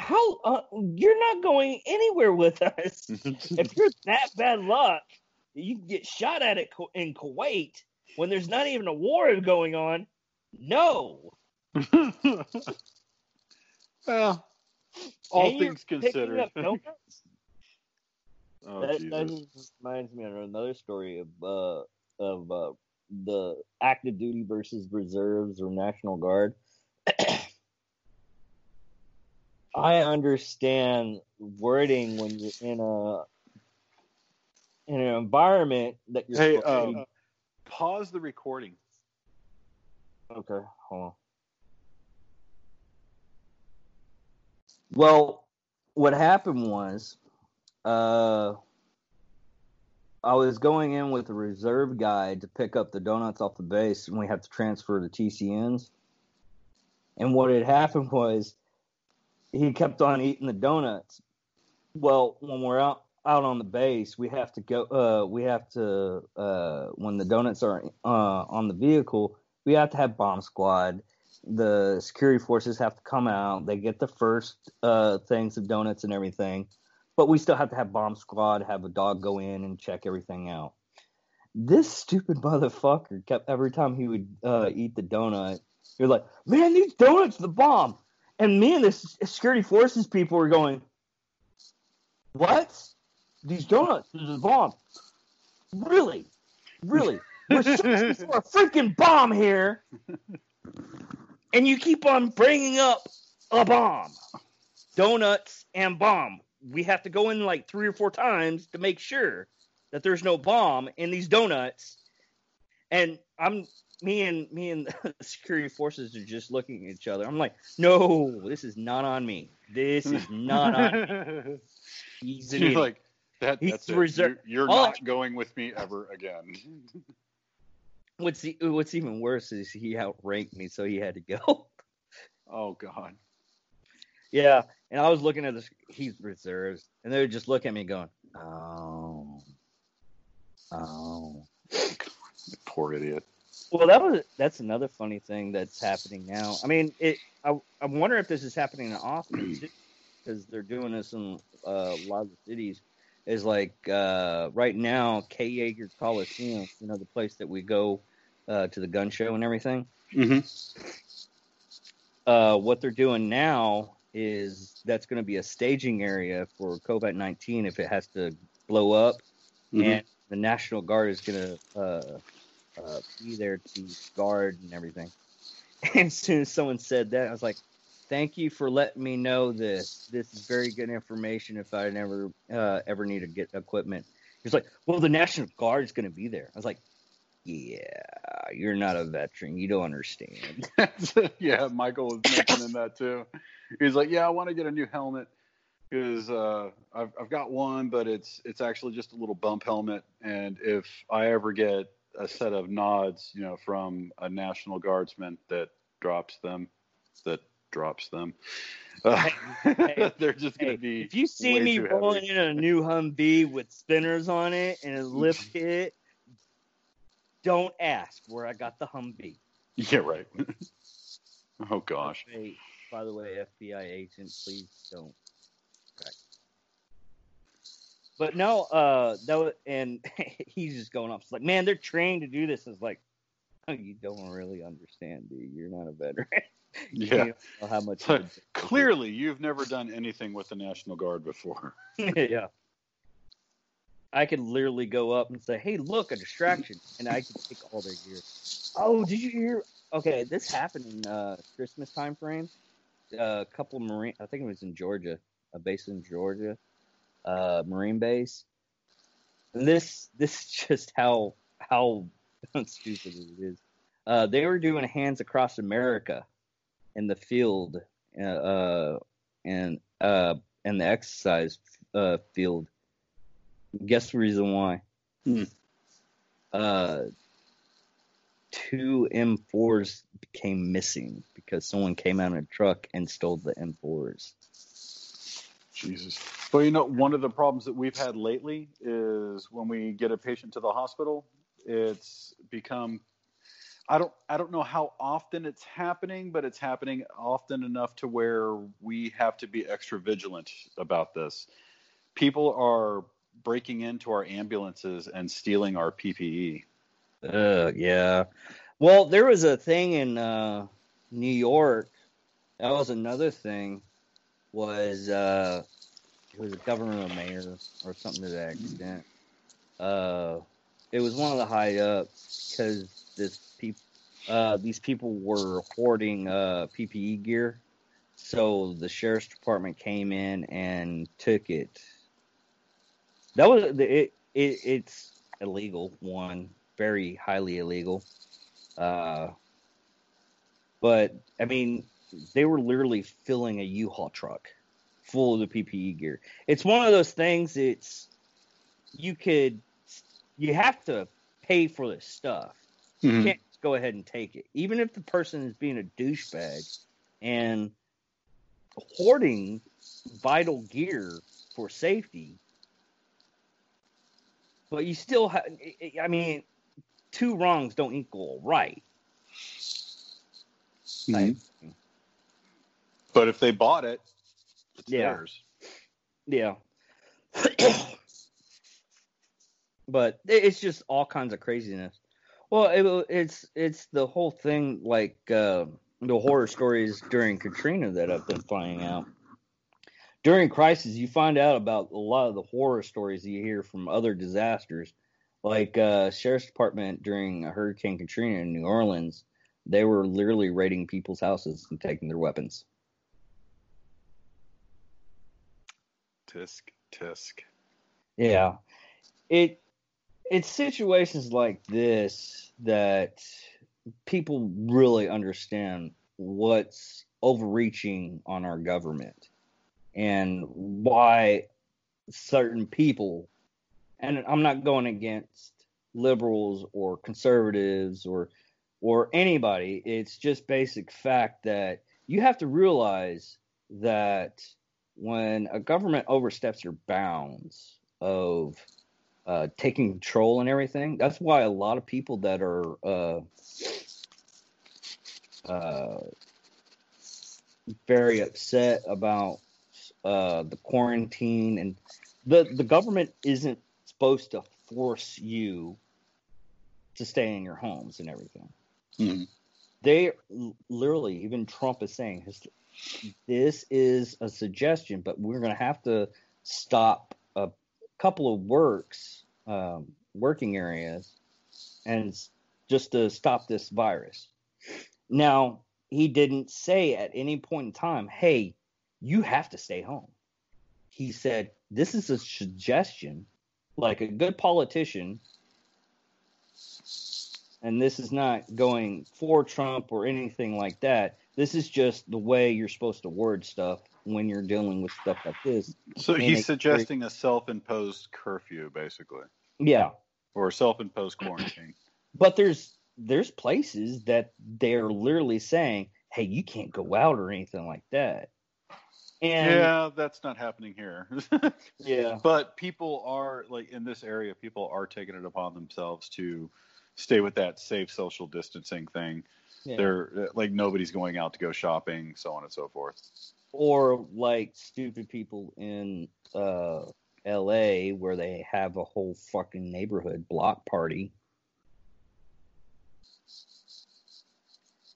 How uh, you're not going anywhere with us? if you're that bad luck, you get shot at it in Kuwait when there's not even a war going on? No. well, all things considered. oh, that, that reminds me of another story of uh, of uh, the active duty versus reserves or National Guard. I understand wording when you're in a in an environment that you're. Hey, uh, pause the recording. Okay, hold on. Well, what happened was, uh, I was going in with a reserve guide to pick up the donuts off the base, and we had to transfer the TCNs. And what had happened was, he kept on eating the donuts. Well, when we're out out on the base, we have to go. Uh, we have to uh, when the donuts are uh, on the vehicle, we have to have bomb squad. The security forces have to come out. They get the first uh, things of donuts and everything. but we still have to have bomb squad, have a dog go in and check everything out. This stupid motherfucker kept every time he would uh, eat the donut, was like, "Man, these donuts the bomb." And me and the security forces people were going, "What? These donuts this is the bomb? Really? Really? We're searching for a freaking bomb here, and you keep on bringing up a bomb, donuts and bomb. We have to go in like three or four times to make sure that there's no bomb in these donuts. And I'm me and me and the security forces are just looking at each other. I'm like, no, this is not on me. This is not on. He's an like that. He's that's reserved. You're, you're not I, going with me ever again. What's the, what's even worse is he outranked me, so he had to go. Oh God. Yeah, and I was looking at this. He's reserves, and they would just look at me, going, "Oh, oh." Poor idiot. Well, that was that's another funny thing that's happening now. I mean, it. I, I wonder if this is happening in Austin because they're doing this in uh, a lot of cities. Is like uh, right now, Kay Yeager Coliseum, you know, the place that we go uh, to the gun show and everything. Mm-hmm. Uh, what they're doing now is that's going to be a staging area for COVID nineteen if it has to blow up, mm-hmm. and the National Guard is going to uh, be there to guard and everything. And as soon as someone said that, I was like, "Thank you for letting me know this. This is very good information. If I never uh, ever need to get equipment." He's like, "Well, the National Guard is going to be there." I was like, "Yeah, you're not a veteran. You don't understand." yeah, Michael was mentioning that too. He's like, "Yeah, I want to get a new helmet." because uh, I've, I've got one, but it's it's actually just a little bump helmet. And if I ever get a set of nods, you know, from a National Guardsman that drops them, that drops them. Uh, hey, they're just going to be. If you see me rolling heavy. in a new Humvee with spinners on it and a lift kit, don't ask where I got the Humvee. Yeah, right. oh gosh. Hey, By the way, FBI agent, please don't but no, uh, was, and he's just going off. It's like, man, they're trained to do this. It's like, oh, you don't really understand, dude. You're not a veteran. yeah. how much? clearly, you've never done anything with the National Guard before. yeah. I could literally go up and say, "Hey, look, a distraction," and I could take all their gear. Oh, did you hear? Okay, this happened in uh, Christmas time frame. Uh, a couple of Marine, I think it was in Georgia, a base in Georgia uh, Marine base. And this this is just how how stupid it is. Uh, they were doing hands across America in the field uh, and uh, and the exercise uh, field. Guess the reason why? Hmm. Uh, two M4s became missing because someone came out in a truck and stole the M4s. Jesus. Well, you know, one of the problems that we've had lately is when we get a patient to the hospital, it's become I don't I don't know how often it's happening, but it's happening often enough to where we have to be extra vigilant about this. People are breaking into our ambulances and stealing our PPE. Uh, yeah. Well, there was a thing in uh, New York. That was another thing was uh, it was a governor or mayor or something to that extent. Uh, it was one of the high ups because this people, uh, these people were hoarding uh, PPE gear, so the sheriff's department came in and took it. That was it. it it's illegal. One very highly illegal. Uh, but I mean, they were literally filling a U-Haul truck full of the PPE gear. It's one of those things. It's you could you have to pay for this stuff. Mm-hmm. You can't go ahead and take it, even if the person is being a douchebag and hoarding vital gear for safety. But you still have. I mean, two wrongs don't equal right. Mm-hmm. But if they bought it, it's yeah. theirs. Yeah. but it's just all kinds of craziness. Well, it, it's it's the whole thing like uh, the horror stories during Katrina that I've been finding out. During crisis, you find out about a lot of the horror stories you hear from other disasters, like uh, sheriff's department during Hurricane Katrina in New Orleans. They were literally raiding people's houses and taking their weapons. Tisk tisk. Yeah, it it's situations like this that people really understand what's overreaching on our government and why certain people and I'm not going against liberals or conservatives or or anybody it's just basic fact that you have to realize that when a government oversteps their bounds of uh, taking control and everything. That's why a lot of people that are uh, uh, very upset about uh, the quarantine and the the government isn't supposed to force you to stay in your homes and everything. Mm-hmm. They literally, even Trump is saying, this is a suggestion, but we're going to have to stop a couple of works, um, working areas, and just to stop this virus. Now, he didn't say at any point in time, hey, you have to stay home. He said, this is a suggestion, like a good politician, and this is not going for Trump or anything like that. This is just the way you're supposed to word stuff when you're dealing with stuff like this. So he's suggesting a self-imposed curfew, basically. Yeah. Or self-imposed quarantine. But there's there's places that they're literally saying, "Hey, you can't go out or anything like that." And yeah, that's not happening here. yeah. But people are like in this area, people are taking it upon themselves to stay with that safe social distancing thing. Yeah. They're like nobody's going out to go shopping, so on and so forth or like stupid people in uh, L.A. where they have a whole fucking neighborhood block party.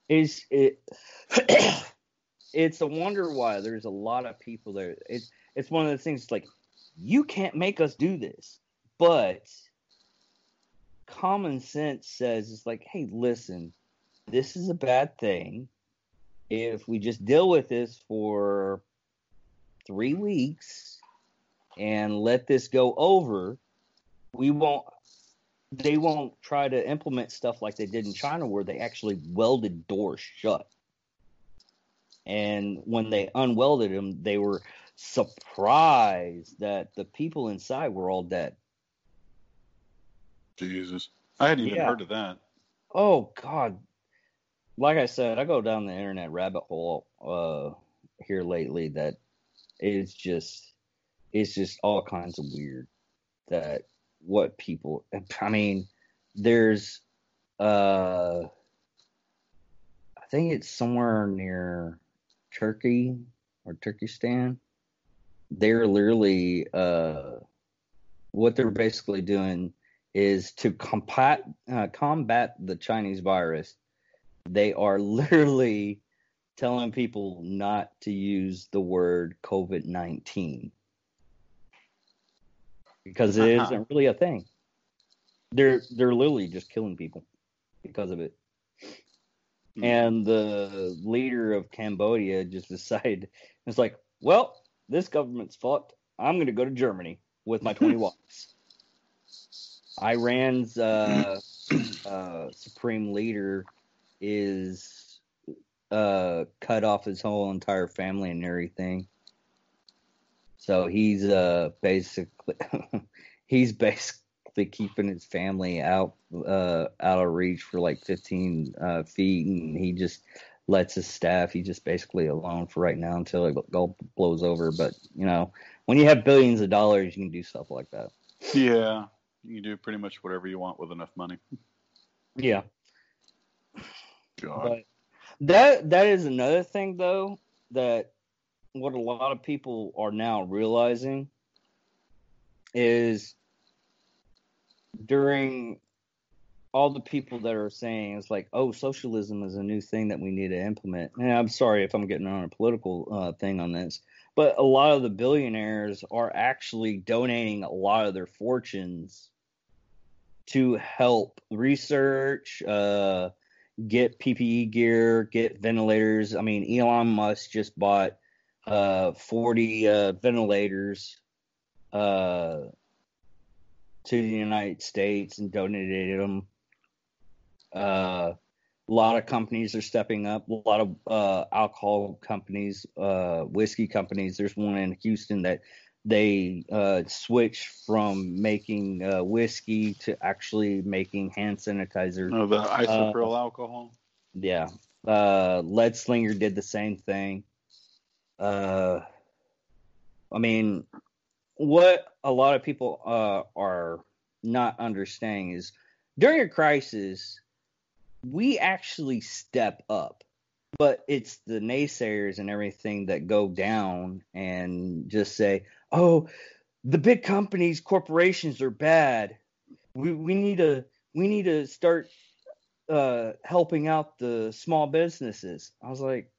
Is it? it's a wonder why there's a lot of people there. It's it's one of the things like you can't make us do this, but common sense says it's like, hey, listen, this is a bad thing if we just deal with this for three weeks and let this go over, we won't they won't try to implement stuff like they did in China where they actually welded doors shut. And when they unwelded them, they were surprised that the people inside were all dead. Jesus. I hadn't even yeah. heard of that. Oh God, like I said, I go down the internet rabbit hole uh, here lately that it's just it's just all kinds of weird that what people I mean there's uh I think it's somewhere near Turkey or Turkestan. They're literally uh what they're basically doing is to combat uh, combat the Chinese virus they are literally telling people not to use the word COVID 19 because it uh-huh. not really a thing. They're they're literally just killing people because of it. Mm-hmm. And the leader of Cambodia just decided it's like, well, this government's fucked. I'm going to go to Germany with my 20 wives. Iran's uh, uh, supreme leader is uh, cut off his whole entire family and everything. So he's uh, basically he's basically keeping his family out uh, out of reach for like 15 uh, feet, and he just lets his staff. He's just basically alone for right now until it all blows over. But you know, when you have billions of dollars, you can do stuff like that. Yeah, you can do pretty much whatever you want with enough money. Yeah. God. But that that is another thing though that what a lot of people are now realizing is during all the people that are saying it's like, oh, socialism is a new thing that we need to implement. And I'm sorry if I'm getting on a political uh, thing on this, but a lot of the billionaires are actually donating a lot of their fortunes to help research, uh, get PPE gear, get ventilators. I mean, Elon Musk just bought uh, 40 uh, ventilators uh, to the United States and donated them. Uh, a lot of companies are stepping up. A lot of uh, alcohol companies, uh, whiskey companies. There's one in Houston that they uh, switched from making uh, whiskey to actually making hand sanitizer. Oh, the isopropyl alcohol. Yeah, Lead Slinger did the same thing. I mean, what a lot of people are not understanding is during a crisis we actually step up. But it's the naysayers and everything that go down and just say, "Oh, the big companies, corporations are bad. We we need to we need to start uh, helping out the small businesses." I was like,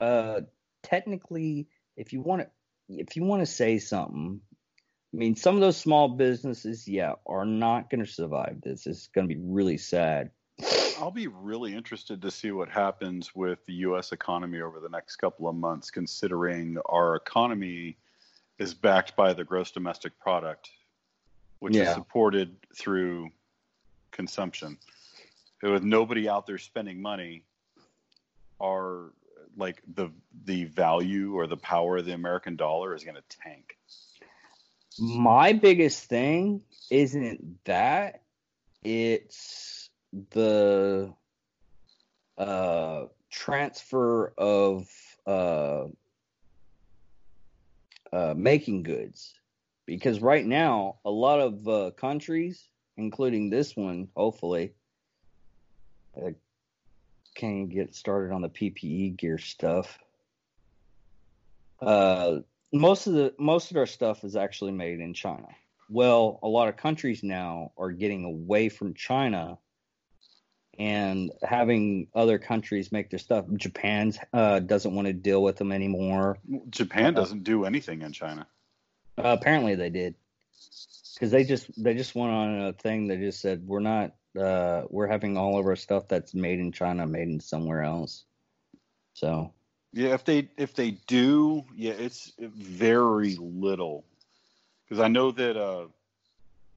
uh, technically, if you want to if you want to say something, I mean, some of those small businesses, yeah, are not going to survive this. It's going to be really sad. I'll be really interested to see what happens with the U.S. economy over the next couple of months, considering our economy is backed by the gross domestic product, which yeah. is supported through consumption. With nobody out there spending money, are like the the value or the power of the American dollar is going to tank. My biggest thing isn't that; it's the uh, transfer of uh, uh, making goods. Because right now a lot of uh, countries including this one hopefully uh, can get started on the ppe gear stuff. Uh, most of the most of our stuff is actually made in china. Well a lot of countries now are getting away from china and having other countries make their stuff. Japan uh, doesn't want to deal with them anymore. Japan uh, doesn't do anything in China. Uh, apparently, they did because they just they just went on a thing. They just said we're not uh, we're having all of our stuff that's made in China made in somewhere else. So yeah, if they if they do, yeah, it's very little because I know that uh,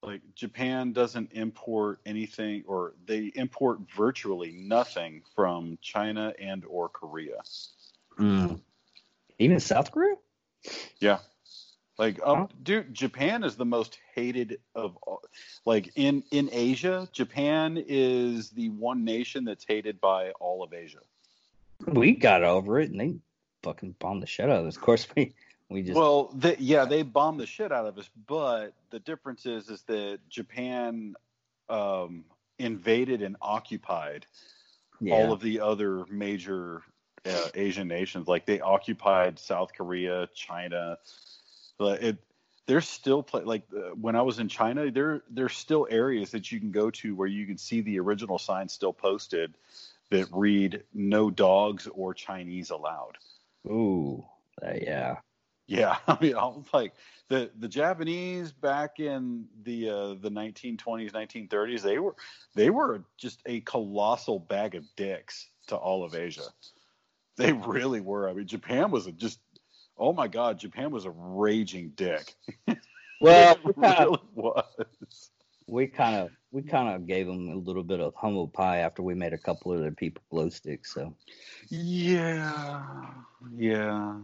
like Japan doesn't import anything or they import virtually nothing from China and or Korea. Mm. Even South Korea? Yeah. Like um, dude, Japan is the most hated of all. Like in in Asia, Japan is the one nation that's hated by all of Asia. We got over it and they fucking bombed the shit out of us. Of course we we just well, they, yeah, they bombed the shit out of us. But the difference is, is that Japan um, invaded and occupied yeah. all of the other major uh, Asian nations. Like they occupied South Korea, China. But it, there's still play, like uh, when I was in China, there there's still areas that you can go to where you can see the original signs still posted that read "No dogs or Chinese allowed." Ooh, uh, yeah. Yeah, I mean, I was like the the Japanese back in the uh, the 1920s, 1930s, they were they were just a colossal bag of dicks to all of Asia. They really were. I mean, Japan was a just oh my god, Japan was a raging dick. Well, it really was. We kind of we kind of gave them a little bit of humble pie after we made a couple of their people glow sticks. So yeah, yeah.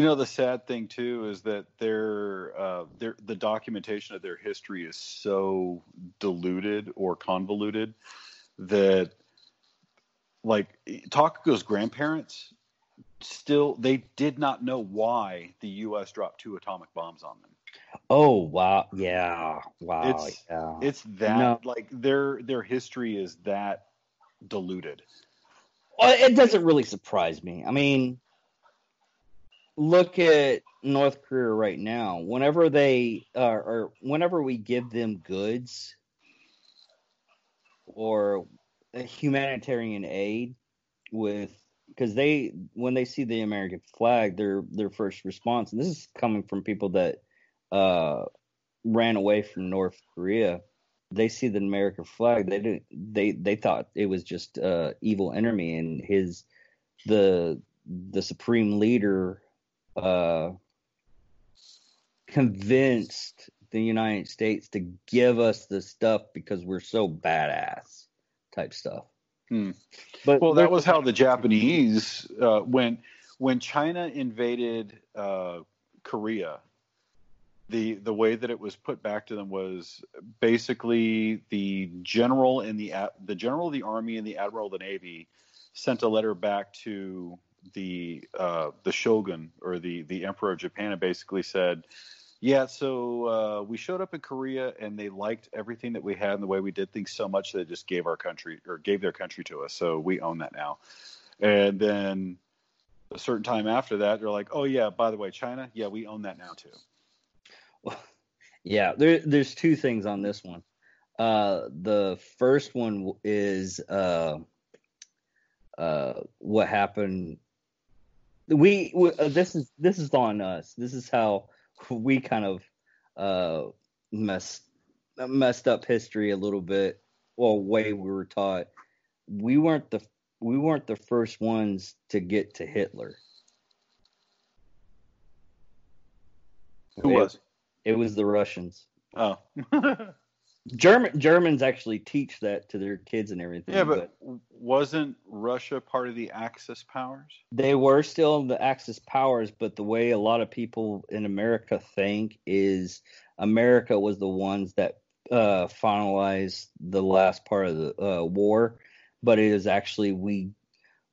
You know, the sad thing too is that their uh, their the documentation of their history is so diluted or convoluted that, like, Takako's grandparents still they did not know why the U.S. dropped two atomic bombs on them. Oh wow, yeah, wow, it's, yeah. It's that no. like their their history is that diluted. Well, it doesn't really surprise me. I mean, look at North Korea right now. Whenever they uh, or whenever we give them goods or humanitarian aid with because they when they see the American flag, their their first response, and this is coming from people that uh, ran away from North Korea. They see the American flag. They didn't. They they thought it was just uh, evil enemy, and his the the supreme leader uh, convinced the United States to give us the stuff because we're so badass type stuff. Hmm. But well, that was how the Japanese uh, when when China invaded uh, Korea. The, the way that it was put back to them was basically the general in the the general of the army and the admiral of the navy sent a letter back to the uh, the shogun or the the emperor of Japan and basically said, yeah, so uh, we showed up in Korea and they liked everything that we had and the way we did things so much that they just gave our country or gave their country to us. So we own that now. And then a certain time after that, they're like, oh yeah, by the way, China, yeah, we own that now too. Well, yeah, there, there's two things on this one. Uh, the first one is uh, uh, what happened we, we uh, this is this is on us. This is how we kind of uh, messed messed up history a little bit. Well, way we were taught. We weren't the we weren't the first ones to get to Hitler. Who it, was? It was the Russians. Oh. German Germans actually teach that to their kids and everything. Yeah, but, but, wasn't Russia part of the Axis powers? They were still the Axis powers, but the way a lot of people in America think is America was the ones that uh, finalized the last part of the uh, war, but it is actually we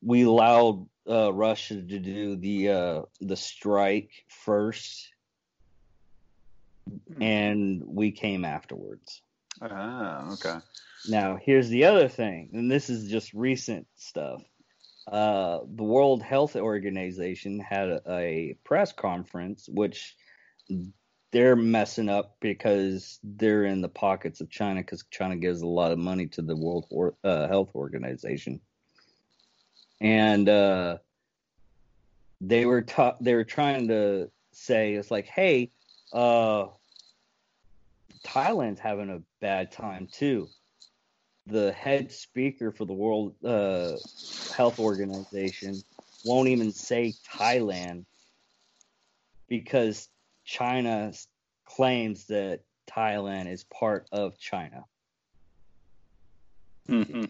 we allowed uh, Russia to do the uh, the strike first, hmm. and we came afterwards. Ah, okay. Now, here's the other thing, and this is just recent stuff. Uh, the World Health Organization had a, a, press conference, which they're messing up because they're in the pockets of China because China gives a lot of money to the World uh, Health Organization, and uh, they were ta- they were trying to say it's like, hey, uh, Thailand's having a bad time too. The head speaker for the World uh, Health Organization won't even say Thailand because China claims that Thailand is part of China. Mm-hmm.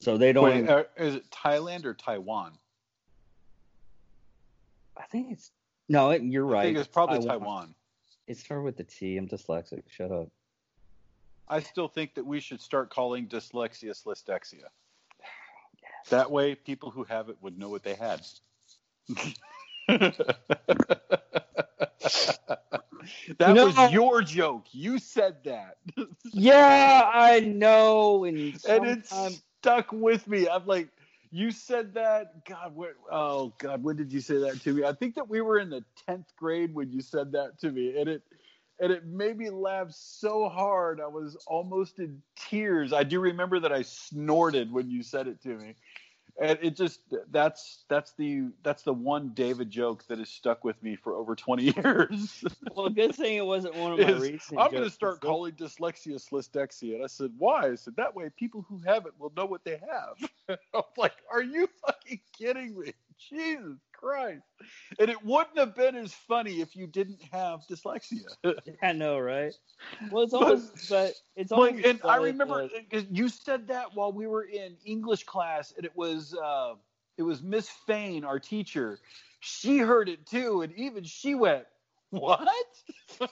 So they don't. Wait, even, uh, is it Thailand or Taiwan? I think it's no. It, you're right. I think it's probably Taiwan. Taiwan. It started with the T. I'm dyslexic. Shut up. I still think that we should start calling dyslexia dyslexia. That way, people who have it would know what they had. that no. was your joke. You said that. yeah, I know. And, and it's stuck with me. I'm like, you said that. God, where, oh God, when did you say that to me? I think that we were in the tenth grade when you said that to me, and it and it made me laugh so hard I was almost in tears. I do remember that I snorted when you said it to me. And it just that's that's the that's the one David joke that has stuck with me for over 20 years. well, good thing it wasn't one of my Is, recent. I'm going to start calling dyslexia dyslexia, and I said, "Why?" I said, "That way, people who have it will know what they have." I'm like, "Are you fucking kidding me?" Jesus Christ. And it wouldn't have been as funny if you didn't have dyslexia. I know, right? Well, it's always, but, but it's always. Like, and I remember you said that while we were in English class, and it was uh, it was Miss Fain, our teacher. She heard it too, and even she went, "What?"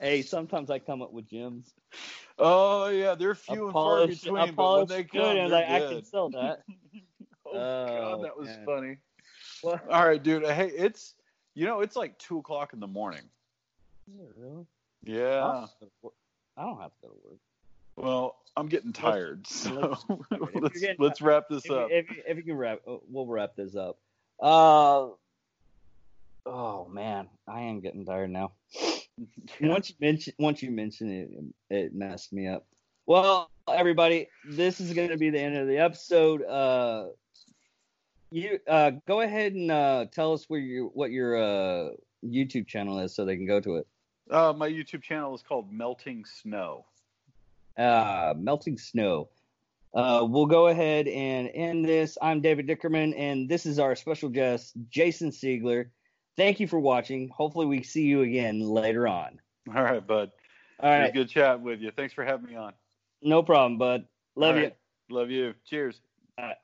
hey, sometimes I come up with gems. Oh yeah, they're few and far between, but when they come, good, like, I can sell that. oh, oh, god, that was man. funny. Well, All right, dude. Hey, it's you know it's like two o'clock in the morning. Is it really? Yeah. I don't have to go to work. Well, I'm getting tired, so let's, getting, let's wrap this if, up. If, if, you can wrap, uh, we'll wrap this up. Uh, oh man, I am getting tired now. once you mention once you mention it, it messed me up. Well, everybody, this is going to be the end of the episode. Uh, you uh, go ahead and uh, tell us where you what your uh, YouTube channel is, so they can go to it. Uh, my YouTube channel is called Melting Snow. Uh, Melting Snow. Uh, we'll go ahead and end this. I'm David Dickerman, and this is our special guest, Jason Siegler. Thank you for watching. Hopefully, we see you again later on. All right, bud. All right. good chat with you. Thanks for having me on. No problem, bud. Love you. Love you. Cheers. All right.